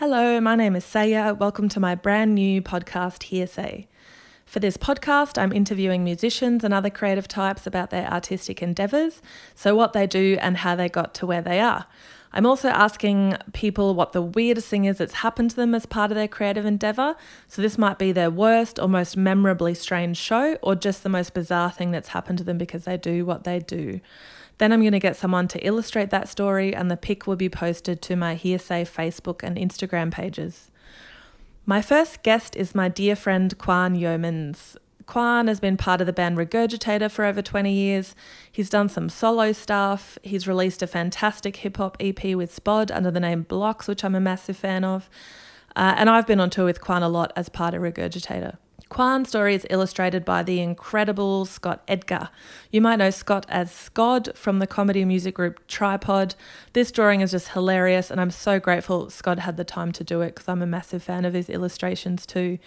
Hello, my name is Saya. Welcome to my brand new podcast, Hearsay. For this podcast, I'm interviewing musicians and other creative types about their artistic endeavours, so what they do and how they got to where they are. I'm also asking people what the weirdest thing is that's happened to them as part of their creative endeavour. So, this might be their worst or most memorably strange show, or just the most bizarre thing that's happened to them because they do what they do. Then I'm going to get someone to illustrate that story, and the pic will be posted to my Hearsay Facebook and Instagram pages. My first guest is my dear friend Quan Yeomans. Quan has been part of the band Regurgitator for over 20 years. He's done some solo stuff. He's released a fantastic hip hop EP with Spod under the name Blocks, which I'm a massive fan of. Uh, and I've been on tour with Quan a lot as part of Regurgitator. Quan's story is illustrated by the incredible Scott Edgar. You might know Scott as Scod from the comedy music group Tripod. This drawing is just hilarious, and I'm so grateful Scott had the time to do it because I'm a massive fan of his illustrations too.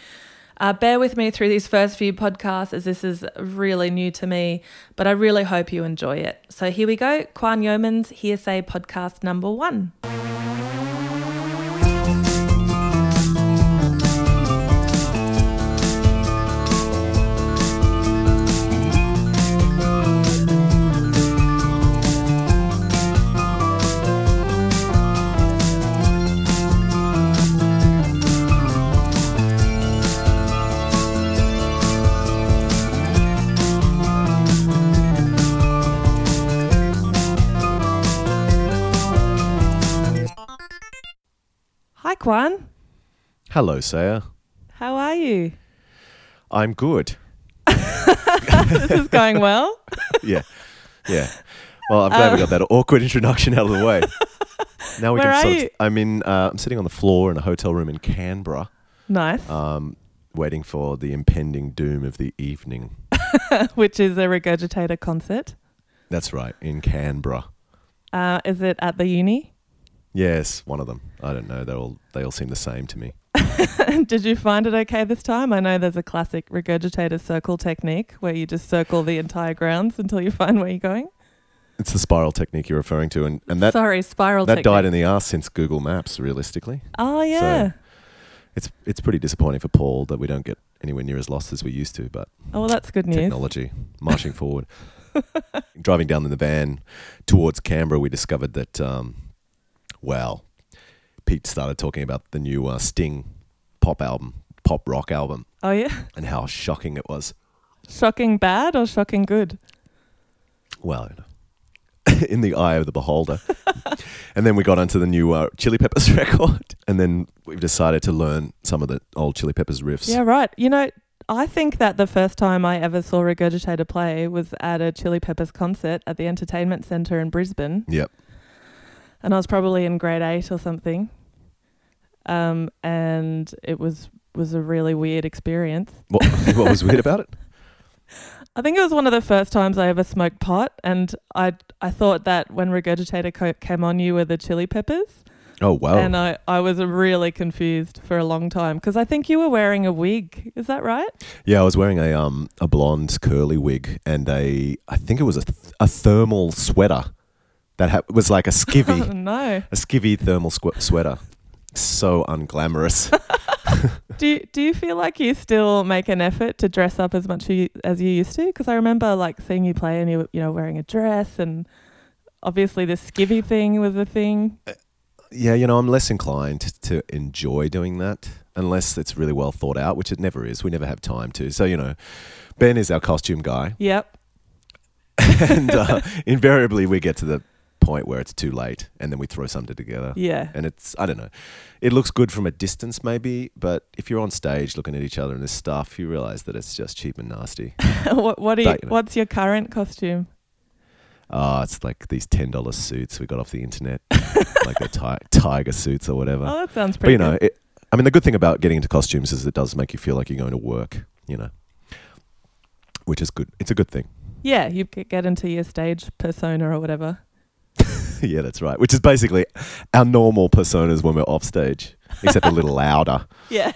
Uh, bear with me through these first few podcasts as this is really new to me, but I really hope you enjoy it. So here we go Quan Yeomans Hearsay Podcast number one. Hi, Hello, Saya. How are you? I'm good. this is going well. Yeah, yeah. Well, I'm glad we got that awkward introduction out of the way. Now we Where can are sort you? of. I'm in. Uh, I'm sitting on the floor in a hotel room in Canberra, Nice. um, waiting for the impending doom of the evening. Which is a regurgitator concert. That's right, in Canberra. Uh, is it at the uni? Yes, one of them. I don't know. They all they all seem the same to me. Did you find it okay this time? I know there's a classic regurgitator circle technique where you just circle the entire grounds until you find where you're going. It's the spiral technique you're referring to, and, and that Sorry, spiral that technique. died in the ass since Google Maps. Realistically, oh yeah. it's it's pretty disappointing for Paul that we don't get anywhere near as lost as we used to. But oh well, that's good news. technology marching forward. Driving down in the van towards Canberra, we discovered that, um, well, Pete started talking about the new uh, Sting pop album, pop rock album, Oh yeah. and how shocking it was. Shocking bad or shocking good? Well, in the eye of the beholder. and then we got onto the new uh, Chili Peppers record, and then we've decided to learn some of the old Chili Peppers riffs. Yeah, right. You know, I think that the first time I ever saw Regurgitator play was at a Chili Peppers concert at the Entertainment Centre in Brisbane. Yep. And I was probably in grade eight or something. Um, and it was was a really weird experience. What, what was weird about it? I think it was one of the first times I ever smoked pot, and I I thought that when Regurgitator came on, you were the Chili Peppers, Oh, wow. and I I was really confused for a long time because I think you were wearing a wig. Is that right? Yeah, I was wearing a um a blonde curly wig and a I think it was a th- a thermal sweater that ha- was like a skivvy no. a skivvy thermal squ- sweater. So unglamorous. Do you, do you feel like you still make an effort to dress up as much you, as you used to? Because I remember like seeing you play and you you know wearing a dress and obviously the skivvy thing was a thing. yeah, you know, I'm less inclined to enjoy doing that unless it's really well thought out, which it never is. We never have time to. So you know, Ben is our costume guy, Yep. and uh, invariably we get to the point where it's too late, and then we throw something together. Yeah. and it's I don't know. It looks good from a distance, maybe, but if you're on stage looking at each other and this stuff, you realize that it's just cheap and nasty. what what are you, But, you know. what's your current costume? Ah, it's like these ten dollars suits we got off the internet, like the ti- tiger suits or whatever. Oh, that sounds but pretty you know, it, I mean, the good thing about getting into costumes is it does make you feel like you're going to work. You know, which is good. It's a good thing. Yeah, you get into your stage persona or whatever. yeah, that's right. Which is basically our normal personas when we're off stage, except a little louder. Yeah.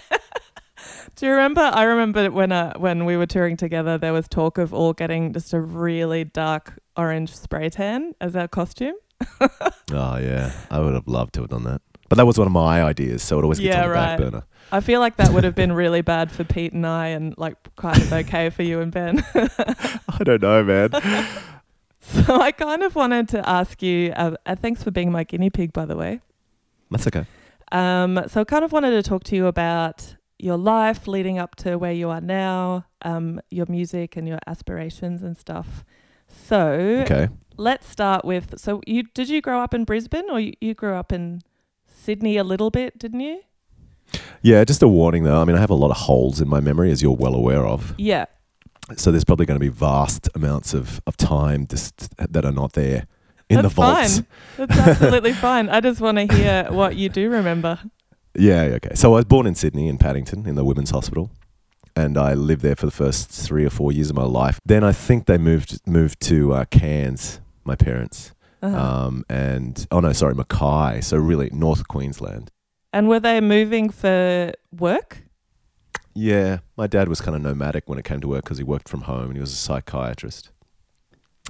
Do you remember? I remember when uh, when we were touring together, there was talk of all getting just a really dark orange spray tan as our costume. Oh yeah, I would have loved to have done that. But that was one of my ideas, so it always gets Yeah, on the back burner. I feel like that would have been really bad for Pete and I, and like kind of okay for you and Ben. I don't know, man. so I kind of wanted to ask you. Uh, uh, thanks for being my guinea pig, by the way. That's okay. Um, so I kind of wanted to talk to you about your life leading up to where you are now, um, your music and your aspirations and stuff. So Okay. let's start with. So you did you grow up in Brisbane or you, you grew up in Sydney a little bit, didn't you? Yeah, just a warning though. I mean, I have a lot of holes in my memory, as you're well aware of. Yeah. So there's probably going to be vast amounts of, of time just that are not there in That's the vaults. fine. That's absolutely fine. I just want to hear what you do remember. Yeah, okay. So I was born in Sydney, in Paddington, in the Women's Hospital, and I lived there for the first three or four years of my life. Then I think they moved moved to uh, Cairns, my parents, Uh-huh. um, and oh no, sorry, Mackay. So really, North Queensland. and were they moving for work? Yeah, my dad was kind of nomadic when it came to work because he worked from home and he was a psychiatrist.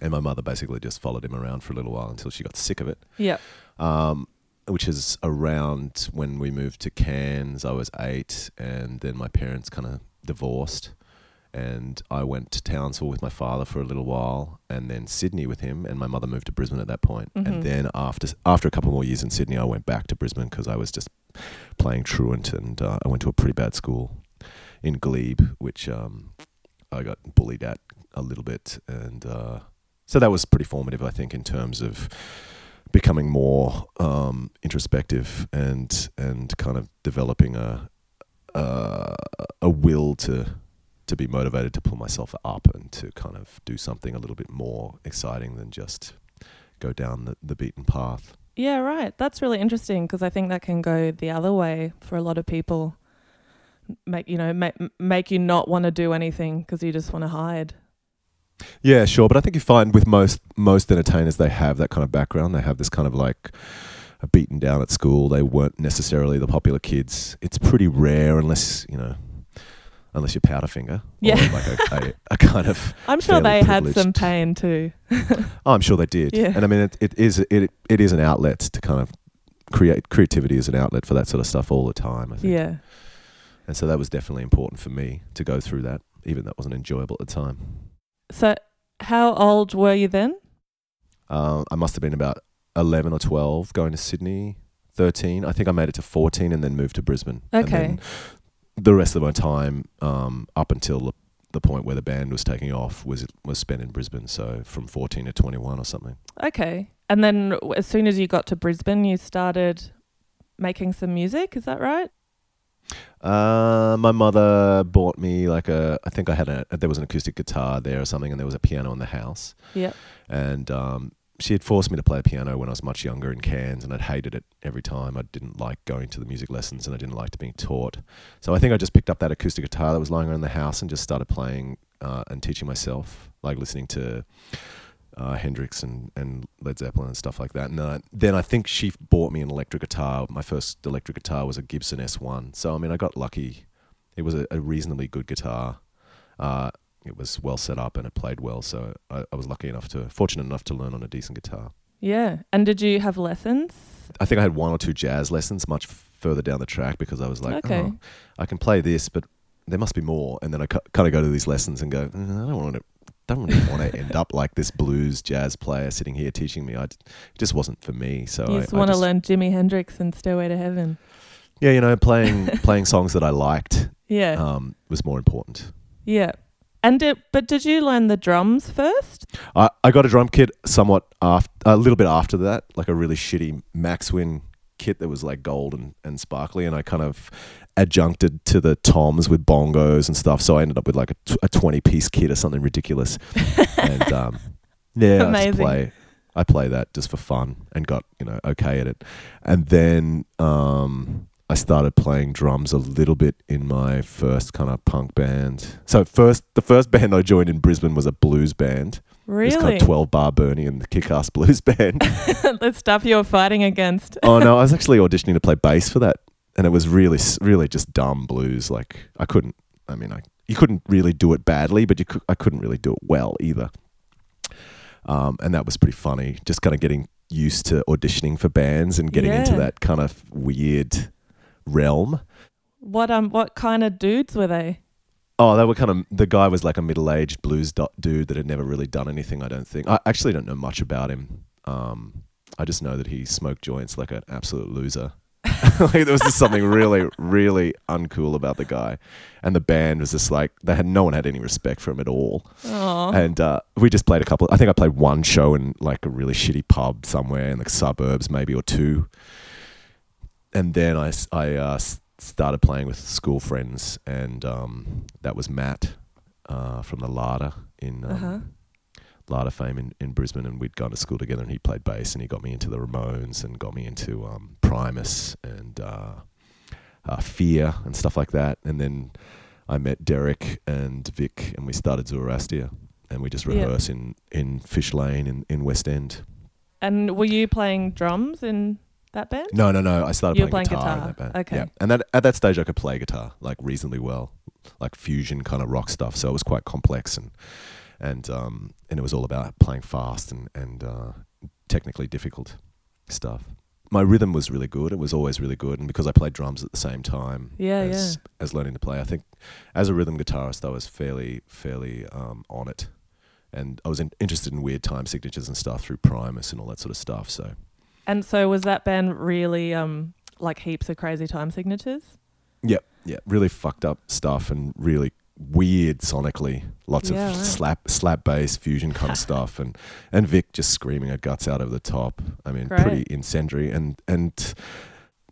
And my mother basically just followed him around for a little while until she got sick of it. Yeah. um, which is around when we moved to Cairns. I was eight, and then my parents kind of divorced, and I went to Townsville with my father for a little while, and then Sydney with him, and my mother moved to Brisbane at that point. Mhm. And then after after a couple more years in Sydney, I went back to Brisbane because I was just playing truant, and uh, I went to a pretty bad school in Glebe, which um, I got bullied at a little bit, and uh, so that was pretty formative, I think, in terms of becoming more um, introspective and and kind of developing a a, a will to to be motivated to pull myself up and to kind of do something a little bit more exciting than just go down the, the beaten path. Yeah, right. That's really interesting because I think that can go the other way for a lot of people. Make you know make make you not want to do anything because you just want to hide. Yeah, sure, but I think you find with most most entertainers they have that kind of background. They have this kind of like a beaten down at school. They weren't necessarily the popular kids. It's pretty rare unless you know, unless you're Powderfinger. Yeah. like a, a, a kind of. I'm sure they had some pain too. Oh, I'm sure they did. Yeah. And I mean, it, it is it it is an outlet to kind of create creativity is an outlet for that sort of stuff all the time. I think. Yeah. And so that was definitely important for me to go through that, even though it wasn't enjoyable at the time. So how old were you then? Uh, I must have been about 11 or 12 going to Sydney, 13. I think I made it to 14 and then moved to Brisbane. And Okay. then the rest of my time um, up until the, the point where the band was taking off was was spent in Brisbane. So from 14 to 21 or something. Okay. And then as soon as you got to Brisbane, you started making some music. Is that right? Uh, my mother bought me like a. I think I had a. There was an acoustic guitar there or something, and there was a piano in the house. Yep. And um, she had forced me to play piano when I was much younger in Cairns, and I'd hated it every time. I didn't like going to the music lessons, and I didn't like to being taught. So I think I just picked up that acoustic guitar that was lying around the house and just started playing uh, and teaching myself, like listening to. Uh, Hendrix and, and Led Zeppelin and stuff like that. And uh, then I think she bought me an electric guitar. My first electric guitar was a Gibson S1. So, I mean, I got lucky. It was a, a reasonably good guitar. Uh, it was well set up and it played well. So I, I was lucky enough to, fortunate enough to learn on a decent guitar. Yeah. And did you have lessons? I think I had one or two jazz lessons much further down the track because I was like, Okay. oh, I can play this, but there must be more. And then I kind of go to these lessons and go, "Mm, I don't want to. Don't really want to end up like this blues jazz player sitting here teaching me. I, it just wasn't for me. So you I, just I want to just- learn Jimi Hendrix and Stairway to Heaven. Yeah, you know, playing playing songs that I liked Yeah. um, was more important. yeah. And did, but did you learn the drums first? I, I got a drum kit somewhat after a little bit after that, like a really shitty Maxwin kit that was like gold and, and sparkly, and I kind of adjuncted to the toms with bongos and stuff. So I ended up with like a, t- a twenty piece kit or something ridiculous. and um, yeah, I just play. I play that just for fun and got you know okay at it, and then um, I started playing drums a little bit in my first kind of punk band. So first, the first band I joined in Brisbane was a blues band. It was called Twelve Bar Bernie and the Kick-Ass Blues Band. the stuff you were fighting against. oh no, I was actually auditioning to play bass for that, and it was really, really just dumb blues. Like I couldn't. I mean, I you couldn't really do it badly, but you could, I couldn't really do it well either. Um, and that was pretty funny. Just kind of getting used to auditioning for bands and getting into that kind of weird realm. What um what kind of dudes were they? Oh, they were kind of. The guy was like a middle-aged blues do- dude that had never really done anything. I don't think. I actually don't know much about him. Um, I just know that he smoked joints like an absolute loser. like, there was just something really, really uncool about the guy, and the band was just like they had no one had any respect for him at all. Oh, And uh, we just played a couple. I think I played one show in like a really shitty pub somewhere in the suburbs, maybe or two. And then I, uh, s- started playing with school friends, and um, that was Matt uh, from the Larder in um, Uh-huh. Larder fame in, in Brisbane, and we'd gone to school together. And he played bass, and he got me into the Ramones, and got me into um, Primus and uh, uh, Fear and stuff like that. And then I met Derek and Vic, and we started Zoroastia, and we just Yeah. rehearse in, in Fish Lane in, in West End. and were you playing drums in that band? No, no, no. I started playing, playing guitar, guitar. in that band. Okay. Yeah. And that, at that stage, I could play guitar like reasonably well, like fusion kind of rock stuff. So it was quite complex and and um and it was all about playing fast and and uh, technically difficult stuff. My rhythm was really good. It was always really good, and because I played drums at the same time Yeah, as as learning to play, I think as a rhythm guitarist, I was fairly fairly um, on it. And I was in, interested in weird time signatures and stuff through Primus and all that sort of stuff. So And so was that band really um like heaps of crazy time signatures? Yep. Yeah. Really fucked up stuff and really weird sonically. Lots Yeah, of right. slap slap bass fusion kind of stuff and and Vic just screaming her guts out over the top. I mean, Great. pretty incendiary and and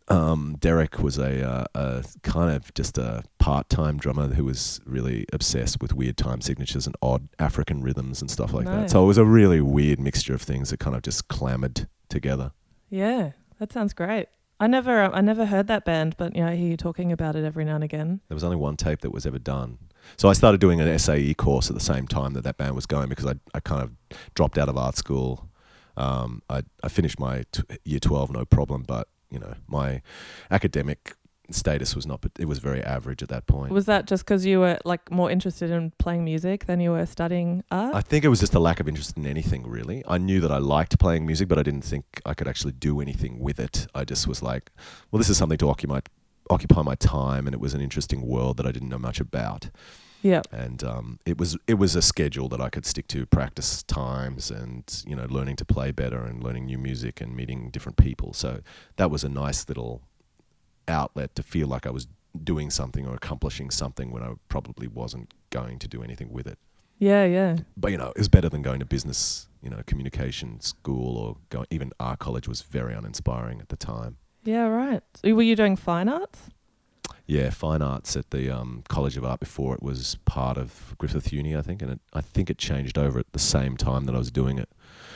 um, Derek was a, uh, a kind of just a part-time drummer who was really obsessed with weird time signatures and odd African rhythms and stuff like that. So it was a really weird mixture of things that kind of just clamored together. Yeah, that sounds great. I never I never heard that band, but you know, I hear you talking about it every now and again. There was only one tape that was ever done. So I started doing an SAE course at the same time that that band was going because I, I kind of dropped out of art school. Um, I, I finished my t- year 12 no problem, but you know my academic status was not, but it was very average at that point. Was that just because you were like more interested in playing music than you were studying art? I think it was just a lack of interest in anything really. I knew that I liked playing music, but I didn't think I could actually do anything with it. I just was like, well, this is something to occupy occupy my time, and it was an interesting world that I didn't know much about. yeah. and um, it was it was a schedule that I could stick to, practice times, and you know, learning to play better and learning new music and meeting different people. So that was a nice little outlet to feel like I was doing something or accomplishing something when I probably wasn't going to do anything with it. Yeah, yeah. But you know, it was better than going to business, you know, communication school or going even art college was very uninspiring at the time. Yeah, right. So were you doing fine arts? Yeah, fine arts at the um, College of Art before it was part of Griffith Uni, I think, and it, I think it changed over at the same time that I was doing it.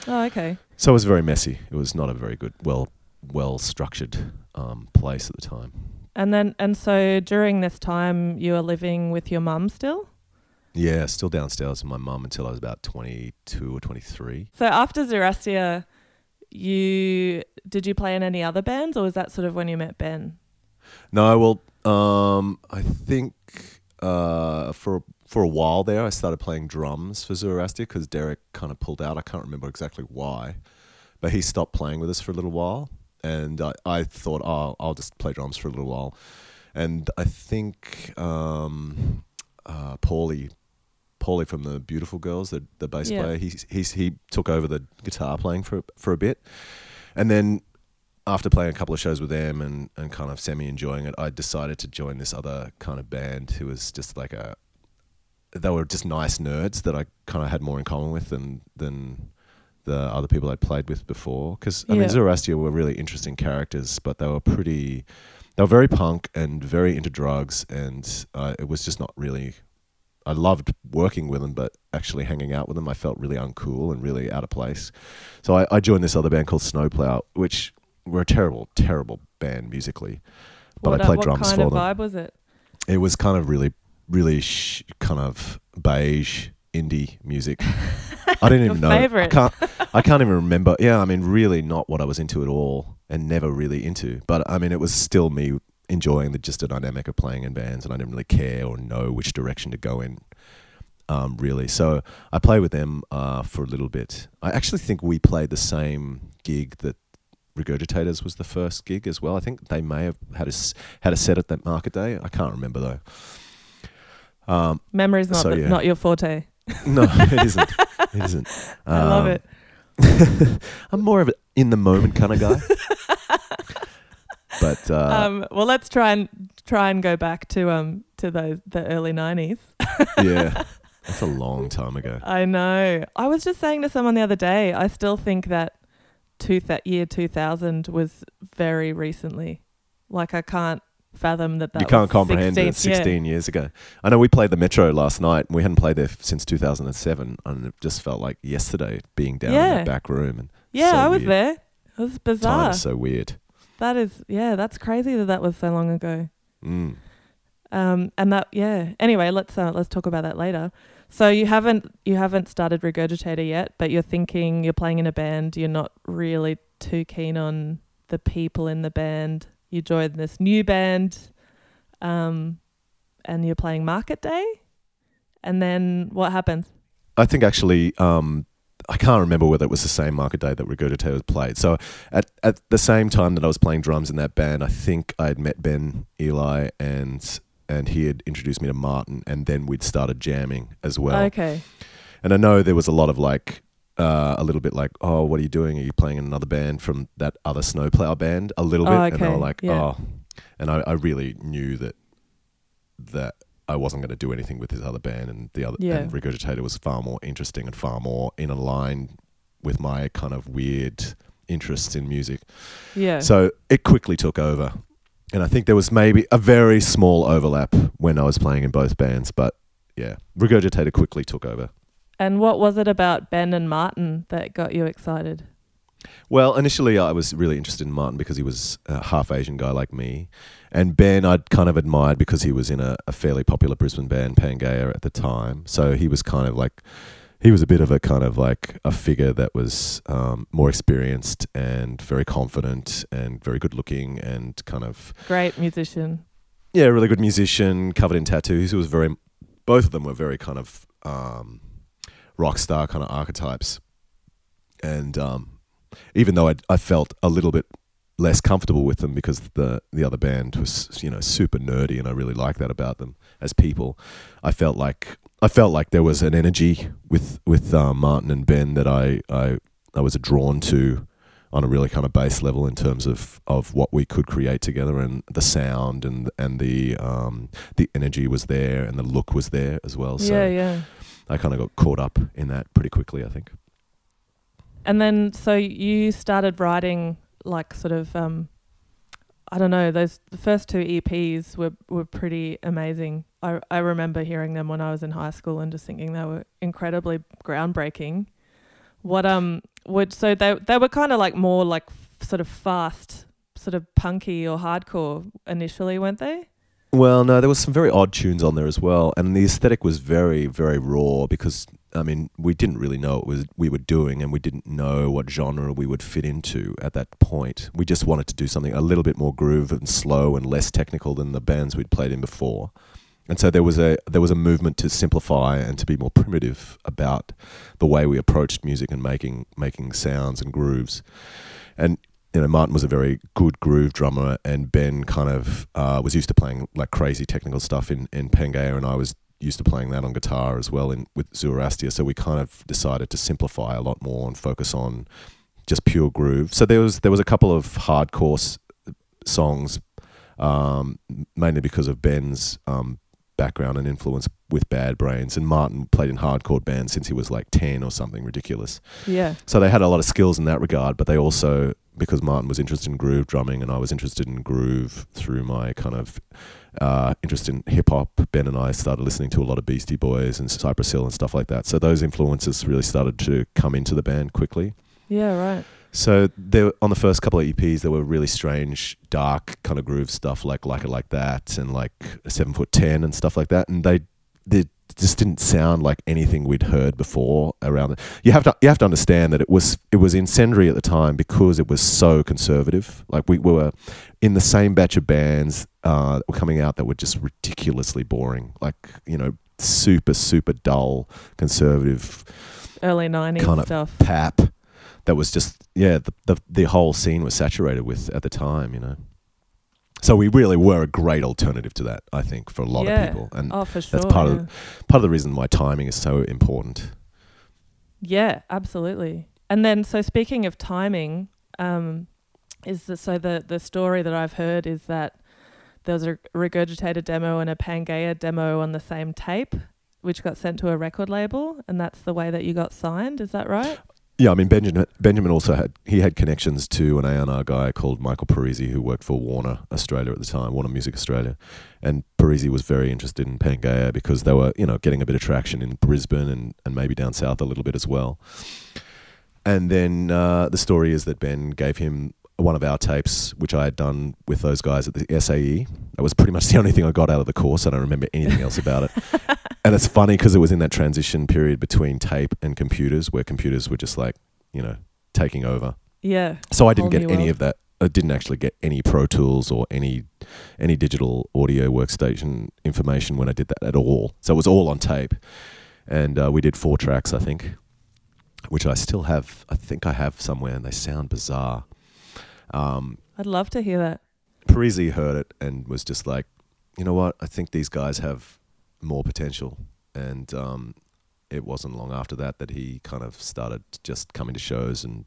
Oh, okay. So it was very messy. It was not a very good, well, well structured um, place at the time. And then and so during this time you were living with your mum still? Yeah, still downstairs with my mum until I was about twenty-two or twenty-three. So after Zoroastia, you did you play in any other bands or was that sort of when you met Ben? No, well, um, I think uh, for for a while there, I started playing drums for Zoroastia because Derek kind of pulled out. I can't remember exactly why, but he stopped playing with us for a little while, and I, I thought, oh, I'll just play drums for a little while, and I think um, uh, Paulie. Paulie from the Beautiful Girls, the the bass Yeah. player, he he's he took over the guitar playing for for a bit, and then after playing a couple of shows with them and, and kind of semi enjoying it, I decided to join this other kind of band who was just like a. They were just nice nerds that I kind of had more in common with than than the other people I'd played with before. Because I Yeah. mean, Zoroastia were really interesting characters, but they were pretty. They were very punk and very into drugs, and uh, it was just not really. I loved working with them, but actually hanging out with them, I felt really uncool and really out of place. So I, I joined this other band called Snowplow, which were a terrible, terrible band musically. But what, I played what drums kind for of them. vibe was it? It was kind of really, really sh- kind of beige indie music. I didn't even know. I can't. I can't even remember. Yeah, I mean, really not what I was into at all, and never really into. But I mean, it was still me enjoying the just the dynamic of playing in bands, and I didn't really care or know which direction to go in. um, really. So I played with them uh, for a little bit. I actually think we played the same gig that Regurgitators was the first gig as well. I think they may have had a had a set at that market day. I can't remember though. Um, Memory's not So, the- yeah. not your forte. no, it isn't. It isn't. I love Um, it. I'm more of an in the moment kind of guy. but uh, um, well, let's try and try and go back to um to those the early nineties. yeah, that's a long time ago. I know. I was just saying to someone the other day. I still think that two that year two thousand was very recently. Like I can't fathom that that you can't was comprehend 16, it. 16 years ago. I know we played the Metro last night. and We hadn't played there since 2007, and it just felt like yesterday being down in Yeah. that back room. And Yeah, so I was weird. there. It was time bizarre. is so weird. That is, yeah, that's crazy that that was so long ago. Mm. Um, and that, yeah. Anyway, let's uh, let's talk about that later. So you haven't you haven't started Regurgitator yet, but you're thinking you're playing in a band. You're not really too keen on the people in the band. You joined this new band, um, and you're playing Market Day. And then what happens? I think actually, um, I can't remember whether it was the same market day that Regurgitator played. So at at the same time that I was playing drums in that band, I think I had met Ben Ely and and he had introduced me to Martin, and then we'd started jamming as well. okay. And I know there was a lot of like, uh, a little bit like, oh, what are you doing? Are you playing in another band from that other Snowplow band? A little bit. Oh, And they were like, Yeah. oh. And I, I really knew that that I wasn't going to do anything with this other band. And the other, Yeah. and Regurgitator was far more interesting and far more in line with my kind of weird interests in music. Yeah. So it quickly took over. And I think there was maybe a very small overlap when I was playing in both bands. But yeah, Regurgitator quickly took over. And what was it about Ben and Martin that got you excited? Well, initially I was really interested in Martin because he was a half Asian guy like me. And Ben I'd kind of admired because he was in a, a fairly popular Brisbane band, Pangea, at the time. So he was kind of like, he was a bit of a kind of like a figure that was um, more experienced and very confident and very good looking and kind of, Great musician. yeah, really good musician, covered in tattoos. He was very, both of them were very kind of um, rock star kind of archetypes. And um, even though I, I felt a little bit less comfortable with them because the the other band was you know super nerdy and I really like that about them as people. I felt like I felt like there was an energy with with uh, Martin and Ben that I, I I was drawn to on a really kind of base level in terms of, of what we could create together and the sound and and the um, the energy was there and the look was there as well. So yeah, yeah. I kind of got caught up in that pretty quickly. I think. And then, so you started writing like sort of, um, I don't know, those the first two EPs were were pretty amazing. I I remember hearing them when I was in high school and just thinking they were incredibly groundbreaking. What um would so they they were kind of like more like f- sort of fast, sort of punky or hardcore initially, weren't they? Well, no, there was some very odd tunes on there as well, and the aesthetic was very, very raw because I mean we didn't really know what was we were doing, and we didn't know what genre we would fit into at that point. We just wanted to do something a little bit more groove and slow and less technical than the bands we'd played in before, and so there was a there was a movement to simplify and to be more primitive about the way we approached music and making making sounds and grooves, and you know, Martin was a very good groove drummer, and Ben kind of uh, was used to playing like crazy technical stuff in in Pangea, and I was used to playing that on guitar as well in with Zoroastia. So we kind of decided to simplify a lot more and focus on just pure groove. So there was there was a couple of hardcore s- songs, um, mainly because of Ben's um, background and influence with Bad Brains, and Martin played in hardcore bands since he was like ten or something ridiculous. Yeah, So they had a lot of skills in that regard, but they also, because Martin was interested in groove drumming and I was interested in groove through my kind of uh, interest in hip hop, Ben and I started listening to a lot of Beastie Boys and Cypress Hill and stuff like that. So those influences really started to come into the band quickly. yeah, right. So there, on the first couple of EPs, there were really strange, dark kind of groove stuff, like like it like that, and like seven foot ten and stuff like that. And they they just didn't sound like anything we'd heard before around. it. You have to you have to understand that it was it was incendiary at the time because it was so conservative. Like we were in the same batch of bands uh, that were coming out that were just ridiculously boring. Like you know super super dull conservative Early 90s Kind of stuff. pap that was just yeah the, the the whole scene was saturated with at the time you know so we really were a great alternative to that i think for a lot Yeah. of people and Oh, for sure. that's part yeah. of part of the reason why timing is so important Yeah, absolutely. And then, so speaking of timing, um, is the, so the the story that I've heard is that there was a regurgitated demo and a Pangea demo on the same tape, which got sent to a record label, and that's the way that you got signed. Is that right? Yeah i mean benjamin benjamin also had he had connections to an a&r guy called michael parisi who worked for warner australia at the time warner music australia. And parisi was very interested in Pangaea because they were you know getting a bit of traction in brisbane and, and maybe down south a little bit as well. And then uh, the story is that ben gave him one of our tapes, which I had done with those guys at the SAE. That was pretty much the only thing I got out of the course. I don't remember anything else about it. and it's funny because it was in that transition period between tape and computers, where computers were just like, you know, taking over. Yeah. So I didn't get any world. of that. I didn't actually get any Pro Tools or any any digital audio workstation information when I did that at all. So it was all on tape, and uh, we did four tracks, I think, which I still have. I think I have somewhere, and they sound bizarre. Um, I'd love to hear that. Parisi heard it and was just like, you know what? I think these guys have more potential. And um, it wasn't long after that that he kind of started just coming to shows and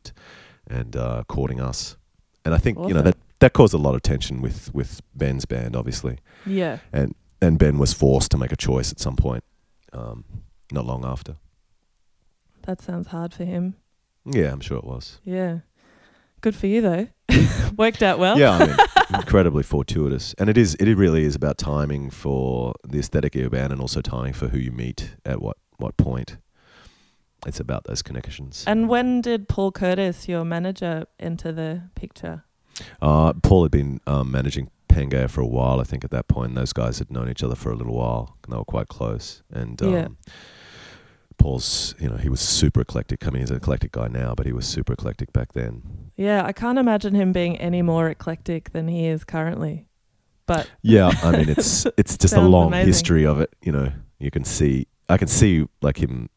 and uh, courting us. And I think you know that that caused a lot of tension with with Ben's band, obviously. Yeah. And and Ben was forced to make a choice at some point, um, not long after. That sounds hard for him. Yeah, I'm sure it was. Yeah. Good for you though. Worked out well. Yeah, I mean, incredibly fortuitous, and it is. It really is about timing for the aesthetic of your band, and also timing for who you meet at what what point. It's about those connections. And when did Paul Curtis, your manager, enter the picture? Uh, Paul had been um, managing Pangea for a while, I think. At that point, those guys had known each other for a little while. And they were quite close, and um, Yeah. Paul's, you know, he was super eclectic. I mean, he's an eclectic guy now, but he was super eclectic back then. Yeah, I can't imagine him being any more eclectic than he is currently. But Yeah, I mean it's it's just a long amazing. history of it. You know, you can see I can see like him,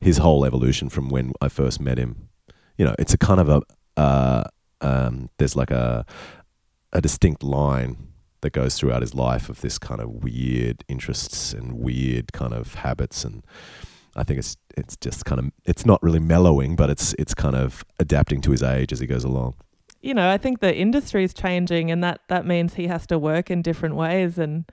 his whole evolution from when I first met him. You know, it's a kind of a uh, um, there's like a a distinct line that goes throughout his life of this kind of weird interests and weird kind of habits and I think it's it's just kind of it's not really mellowing, but it's it's kind of adapting to his age as he goes along. you know, I think the industry's changing, and that that means he has to work in different ways. And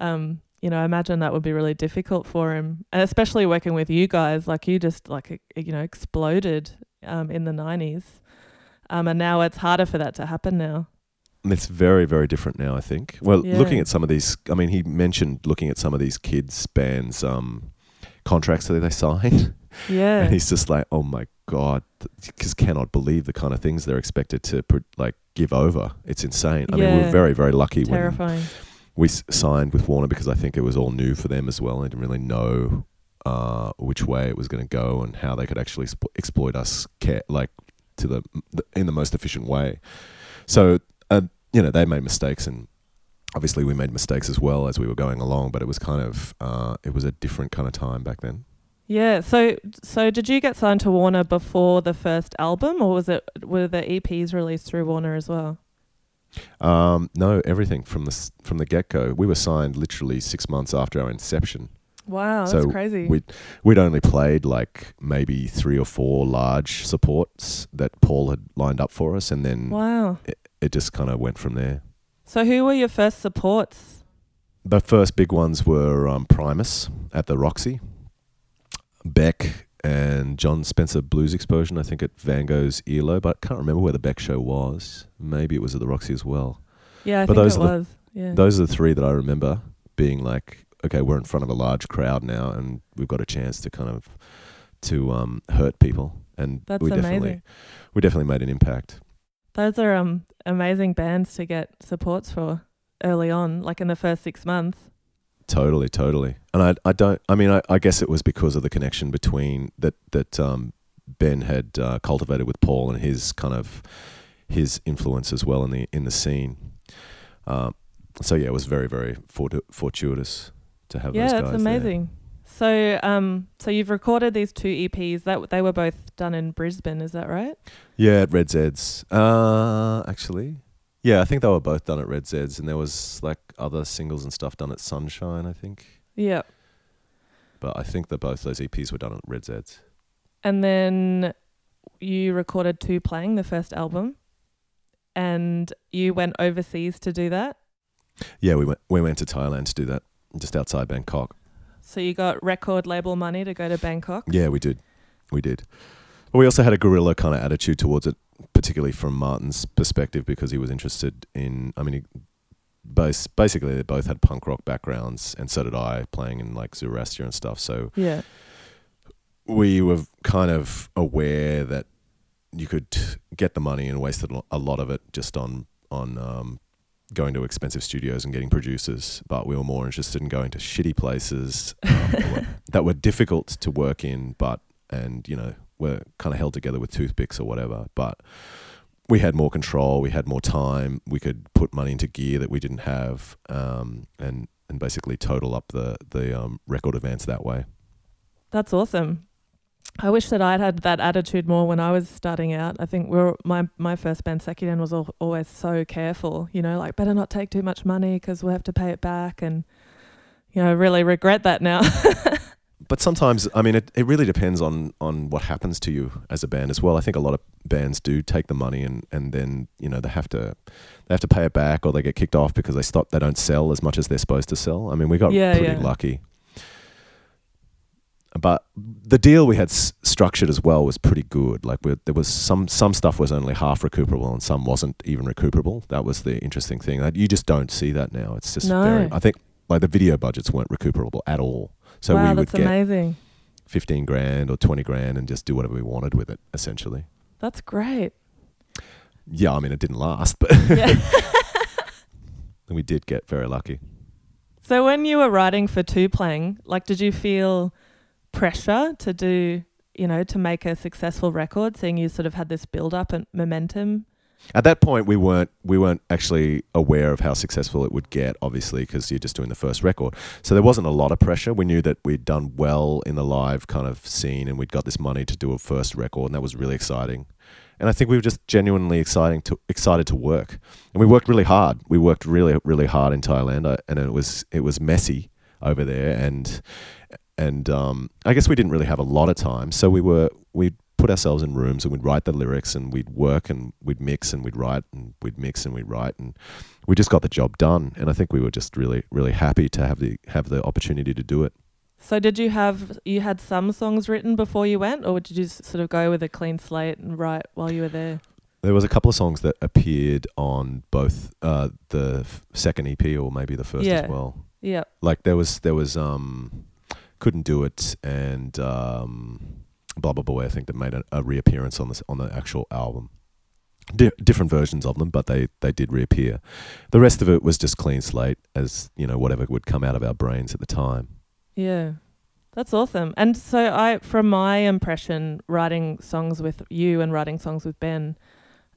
um, you know, I imagine that would be really difficult for him, and especially working with you guys. Like you just like you know exploded um, in the nineties, um, and now it's harder for that to happen now. It's very, very different now, I think. Well, Yeah. looking at some of these, I mean, he mentioned looking at some of these kids' bands' um, contracts that they signed. Yeah, And he's just like, oh my God, because cannot believe the kind of things they're expected to pr- like give over. It's insane. I mean, we Yeah. were very, very lucky when terrifying. we s- signed with Warner because I think it was all new for them as well. They didn't really know uh, which way it was going to go and how they could actually sp- exploit us, ca- like to the, the in the most efficient way. So uh, you know they made mistakes and. Obviously, we made mistakes as well as we were going along, but it was kind of uh, it was a different kind of time back then. Yeah. So so did you get signed to Warner before the first album, or was it were the EPs released through Warner as well? Um, no, everything from the from the get go. We were signed literally six months after our inception. Wow, that's crazy. we- We'd only played like maybe three or four large supports that Paul had lined up for us, and then wow. it just kind of went from there. So who were your first supports? The first big ones were um, Primus at the Roxy, Beck and Jon Spencer Blues Explosion. I think at Van Gogh's Earlobe, but I can't remember where the Beck show was. Maybe it was at the Roxy as well. Yeah, I But think those it are the- was. Yeah. Those are the three that I remember being like, okay, we're in front of a large crowd now, and we've got a chance to kind of to um, hurt people, and That's we amazing. definitely we definitely made an impact. Those are um amazing bands to get supports for early on, like in the first six months. Totally, totally. And I, I don't. I mean, I, I guess it was because of the connection between that that um, Ben had uh, cultivated with Paul and his kind of his influence as well in the in the scene. Um, so yeah, it was very very fortu- fortuitous to have yeah, those guys. there. amazing. So, um, so you've recorded these two EPs. That they were both done in Brisbane. Is that right? Yeah, at Red Zed's. Uh, actually, yeah, I think they were both done at Red Zed's, and there was like other singles and stuff done at Sunshine, I think. Yeah. But I think that both those EPs were done at Red Zed's. And then you recorded Tu-Plang, the first album, and you went overseas to do that. Yeah, we went we went to Thailand to do that, just outside Bangkok. So you got record label money to go to Bangkok. Yeah, we did, we did. But we also had a guerrilla kind of attitude towards it, particularly from Martin's perspective, because he was interested in. I mean, he, both basically they both had punk rock backgrounds, and so did I, playing in like Zoroaster and stuff. So Yeah. we were kind of aware that you could get the money and wasted a lot of it just on on um, going to expensive studios and getting producers. But we were more interested in going to shitty places um, that, were, that were difficult to work in, but and you know were kind of held together with toothpicks or whatever. But we had more control. We had more time. We could put money into gear that we didn't have, um, and and basically total up the the um, record advance that way. That's awesome. I wish that I'd had that attitude more when I was starting out. I think we are my my first band, Sekiden, was al- always so careful. You know, like better not take too much money because we'll have to pay it back, and you know, I really regret that now. but sometimes I mean it, it really depends on on what happens to you as a band as well. I think a lot of bands do take the money and, and then, you know, they have to they have to pay it back or they get kicked off because they stop they don't sell as much as they're supposed to sell. I mean, we got Yeah, pretty yeah. lucky. But the deal we had s- structured as well was pretty good. Like we there was some some stuff was only half recuperable and some wasn't even recuperable. That was the interesting thing. That you just don't see that now. It's just No. very I think like the video budgets weren't recuperable at all. So wow, we would that's get amazing. 15 grand or 20 grand and just do whatever we wanted with it essentially That's great. yeah i mean it didn't last but Yeah. we did get very lucky so when you were writing for Tu-Plang, like, did you feel pressure to do, you know, to make a successful record, seeing you sort of had this build up and momentum? at that point we weren't we weren't actually aware of how successful it would get obviously because you're just doing the first record. So there wasn't a lot of pressure. We knew that we'd done well in the live kind of scene and we'd got this money to do a first record and that was really exciting. And I think we were just genuinely exciting to excited to work, and we worked really hard. We worked really really hard in Thailand, uh, and it was it was messy over there, and and um, I guess we didn't really have a lot of time, so we were we put ourselves in rooms and we'd write the lyrics and we'd work and we'd mix and we'd write and we'd mix and we'd write and we just got the job done and I think we were just really really happy to have the have the opportunity to do it. So did you have you had some songs written before you went, or did you s- sort of go with a clean slate and write while you were there? There was a couple of songs that appeared on both uh, the f- second EP or maybe the first Yeah. as well. Yeah. Like there was there was um, couldn't do it and um, blubber boy. I think that made a, a reappearance on this on the actual album. Di- different versions of them, but they they did reappear. The rest of it was just clean slate, as you know, whatever would come out of our brains at the time. Yeah. That's awesome. And so I from my impression writing songs with you and writing songs with Ben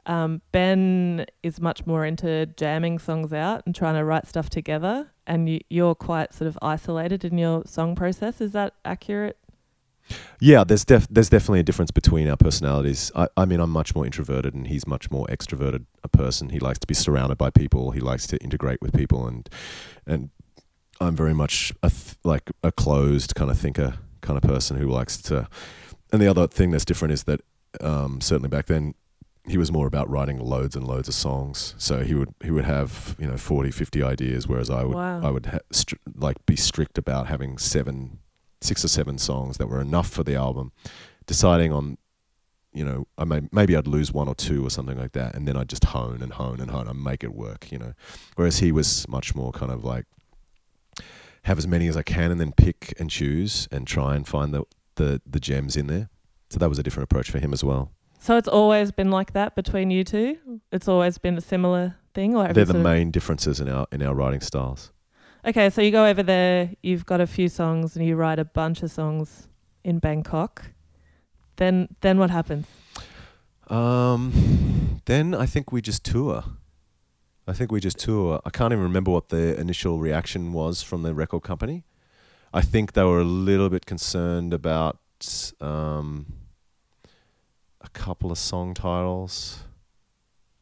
um, Ben is much more into jamming songs out and trying to write stuff together, and you, you're quite sort of isolated in your song process. Is that accurate? Yeah, there's def- there's definitely a difference between our personalities. I, I mean, I'm much more introverted, and he's much more extroverted. A person he likes to be surrounded by people. He likes to integrate with people, and and I'm very much a th- like a closed kind of thinker kind of person who likes to. And the other thing that's different is that um, certainly back then he was more about writing loads and loads of songs. So he would he would have you know 40, 50 ideas, whereas I would Wow. I would ha- str- like be strict about having seven, six or seven songs that were enough for the album. Deciding on, you know, I may maybe I'd lose one or two or something like that, and then I'd just hone and hone and hone and make it work. You know, whereas he was much more kind of like have as many as I can and then pick and choose and try and find the the, the gems in there. So that was a different approach for him as well. So it's always been like that between you two. It's always been a similar thing, or They're the main differences in our in our writing styles. Okay, so you go over there, you've got a few songs, and you write a bunch of songs in Bangkok. Then, then what happens? Um, then I think we just tour. I think we just tour. I can't even remember what the initial reaction was from the record company. I think they were a little bit concerned about um, couple of song titles.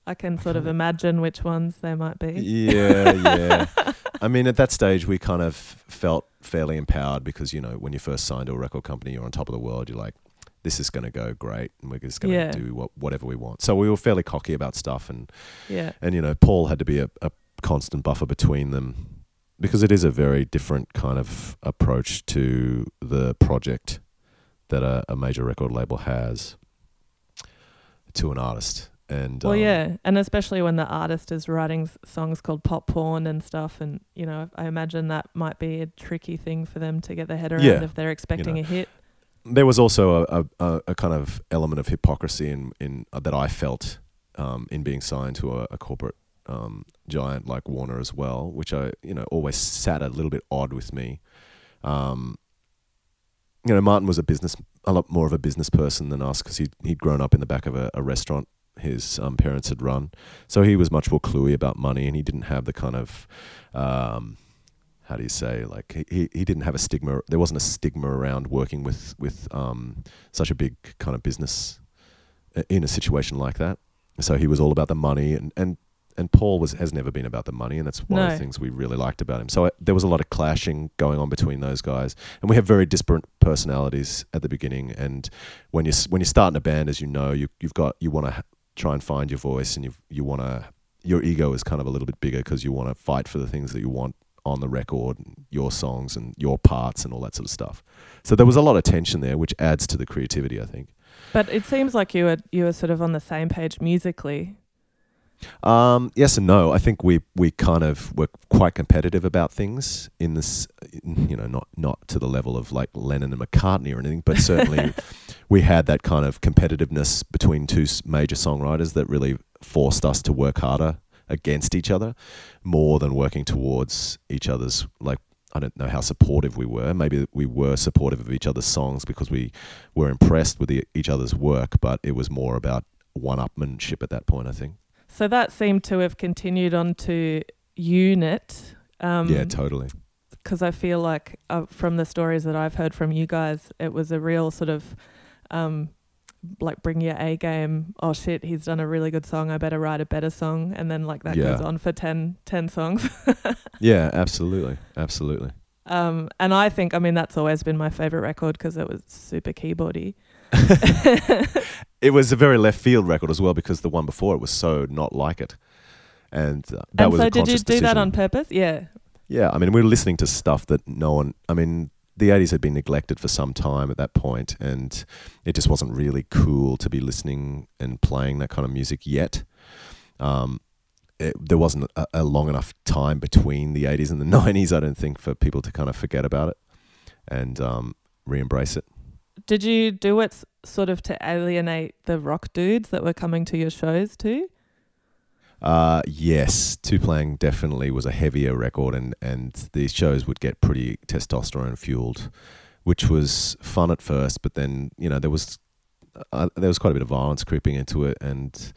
I can sort of imagine which ones they might be. Yeah, yeah. I mean, at that stage, we kind of felt fairly empowered because you know when you first signed to a record company, you're on top of the world. You're like, this is going to go great, and we're just going to Yeah. do what, whatever we want. So we were fairly cocky about stuff, and Yeah. and you know, Paul had to be a, a constant buffer between them because it is a very different kind of approach to the project that a, a major record label has to an artist. And Well, um, yeah, and especially when the artist is writing songs called pop porn and stuff, and you know, I imagine that might be a tricky thing for them to get their head around Yeah, if they're expecting know. a hit. there was also a, a, a, a kind of element of hypocrisy in, in uh, that I felt um, in being signed to a, a corporate um, giant like Warner as well, which I you know always sat a little bit odd with me. Um, you know, Martin was a business, a lot more of a business person than us because he he'd grown up in the back of a, a restaurant his um, parents had run, so he was much more cluey about money, and he didn't have the kind of um, how do you say like he, he didn't have a stigma there wasn't a stigma around working with with um such a big kind of business in a situation like that. So he was all about the money and and and Paul was has never been about the money and that's one of No. the things we really liked about him so I, there was a lot of clashing going on between those guys and we have very disparate personalities at the beginning and when you when you're starting a band as you know you you've got you want to try and find your voice and you you want to your ego is kind of a little bit bigger because you want to fight for the things that you want on the record, and your songs and your parts and all that sort of stuff. So there was a lot of tension there, which adds to the creativity, I think. But it seems like you were you were sort of on the same page musically. Um, yes and no. I think we we kind of were quite competitive about things in this, you know, not not to the level of like Lennon and McCartney or anything, but certainly we had that kind of competitiveness between two major songwriters that really forced us to work harder against each other more than working towards each other's like I don't know how supportive we were. Maybe we were supportive of each other's songs because we were impressed with the, each other's work, but it was more about one-upmanship at that point, I think. So that seemed to have continued on to Unit. Um, yeah, totally. because I feel like uh, from the stories that I've heard from you guys, it was a real sort of um, like bring your A game. Oh shit, he's done a really good song. I better write a better song, and then like that Yeah. goes on for 10, 10 songs. Yeah, absolutely, absolutely. um, and I think, I mean, that's always been my favorite record because it was super keyboardy. It was a very left field record as well because the one before it was so not like it, and uh, that and was so, a did you do that on purpose? Yeah. Yeah, I mean, we were listening to stuff that no one. I mean, the '80s had been neglected for some time at that point, and it just wasn't really cool to be listening and playing that kind of music yet. Um, it, there wasn't a, a long enough time between the '80s and the '90s, I don't think, for people to kind of forget about it and um, re-embrace it. Did you do it sort of to alienate the rock dudes that were coming to your shows too? Uh, yes, Tu-Plang definitely was a heavier record, and, and these shows would get pretty testosterone fueled, which was fun at first, but then you know there was uh, there was quite a bit of violence creeping into it, and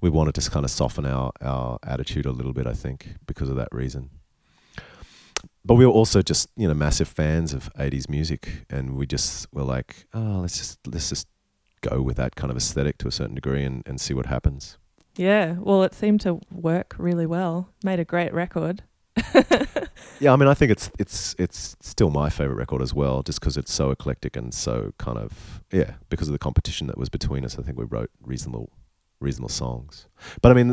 we wanted to kind of soften our our attitude a little bit, I think, because of that reason. But we were also just you know massive fans of '80s music, and we just were like, oh, let's just let's just go with that kind of aesthetic to a certain degree and, and see what happens. Yeah. Well, it seemed to work really well. Made a great record. Yeah, I mean, I think it's it's it's still my favorite record as well, just because it's so eclectic and so kind of yeah, because of the competition that was between us. I think we wrote reasonable reasonable songs. But I mean,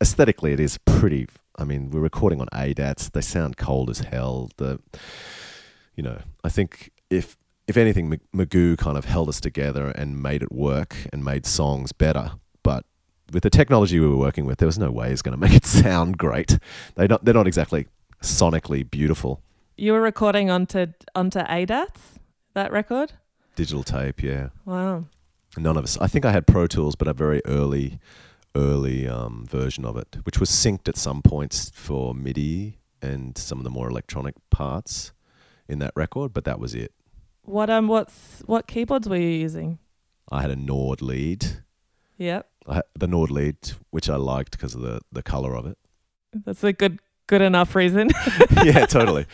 aesthetically, it is pretty. I mean, we're recording on ADATs. They sound cold as hell. The you know, I think if if anything, Magoo kind of held us together and made it work and made songs better. But with the technology we were working with, there was no way it's going to make it sound great. They not they're not exactly sonically beautiful. You were recording onto onto ADATs that record. Digital tape, yeah. Wow. None of us. I think I had Pro Tools, but a very early, early um, version of it, which was synced at some points for MIDI and some of the more electronic parts in that record. But that was it. What um what's what keyboards were you using? I had a Nord lead, Yep. I had the Nord lead, which I liked because of the the color of it. That's a good good enough reason. yeah, totally.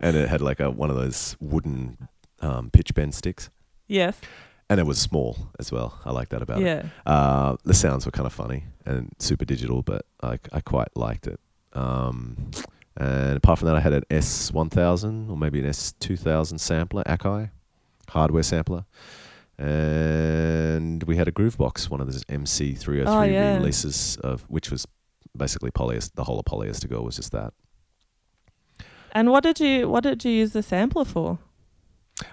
and it had like a one of those wooden um, pitch bend sticks, yes. And it was small as well. I like that about it. Yeah. Uh, the sounds were kind of funny and super digital, but I, I quite liked it. Um, and apart from that, I had an S1000 or maybe an S2000 sampler, Akai hardware sampler. And we had a Groovebox, one of those MC303 Oh, yeah. releases, of which was basically polyester. The whole of Polyester Girl was just that. And what did you what did you use the sampler for?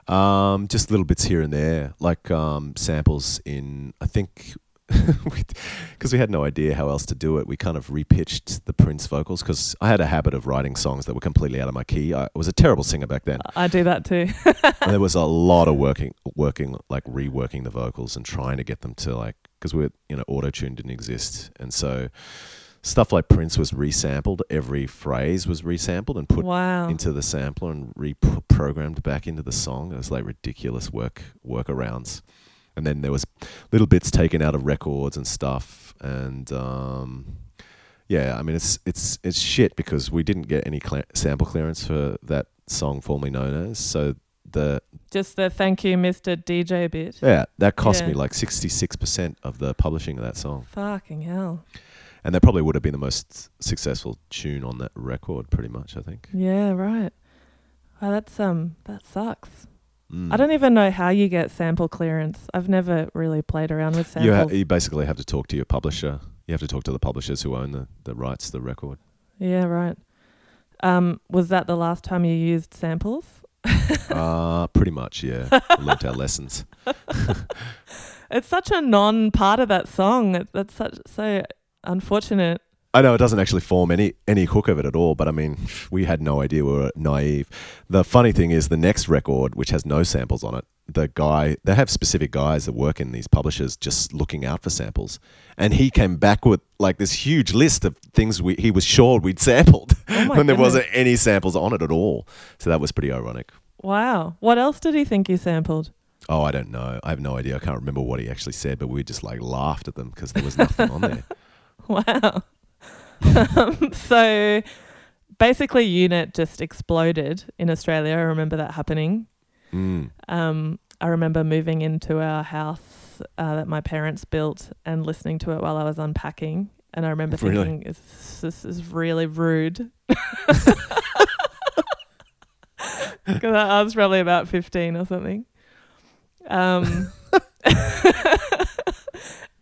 Um, just little bits here and there, like um, samples in. I think because we had no idea how else to do it, we kind of repitched the Prince vocals. Because I had a habit of writing songs that were completely out of my key. I was a terrible singer back then, I do that too. and there was a lot of working, working like reworking the vocals and trying to get them to like because we're you know auto tune didn't exist, and so stuff like Prince was resampled. Every phrase was resampled and put wow. into the sampler and reprogrammed back into the song. It was like ridiculous work workarounds. And then there was little bits taken out of records and stuff. And um, yeah, I mean it's it's it's shit because we didn't get any cla sample clearance for that song formerly known as. So the Just the thank you, Mr. DJ bit. yeah that cost Yeah. me like sixty six percent of the publishing of that song. Fucking hell. And that probably would have been the most successful tune on that record, pretty much. I think. Yeah, right. Wow, that's um that sucks. Mm. I don't even know how you get sample clearance. I've never really played around with You, ha- samples. you basically have to talk to your publisher. You have to talk to the publishers who own the, the rights to the record. yeah, right. Um, was that the last time you used samples? uh, pretty much, yeah. Learned our lessons. It's such a non-part of that song. It, that's such so unfortunate. I know it doesn't actually form any, any hook of it at all, but I mean, we had no idea. We were naive. The funny thing is, the next record, which has no samples on it, the guy, they have specific guys that work in these publishers just looking out for samples. And he came back with like this huge list of things we, he was sure we'd sampled Oh when there goodness. wasn't any samples on it at all. So that was pretty ironic. Wow. What else did he think you sampled? Oh, I don't know. I have no idea. I can't remember what he actually said, but we just like laughed at them because there was nothing on there. Wow. um, so basically, Unit just exploded in Australia. I remember that happening. Mm. Um, I remember moving into our house uh, that my parents built and listening to it while I was unpacking. And I remember Really? thinking, this, this is really rude. Because I was probably about 15 or something. Um,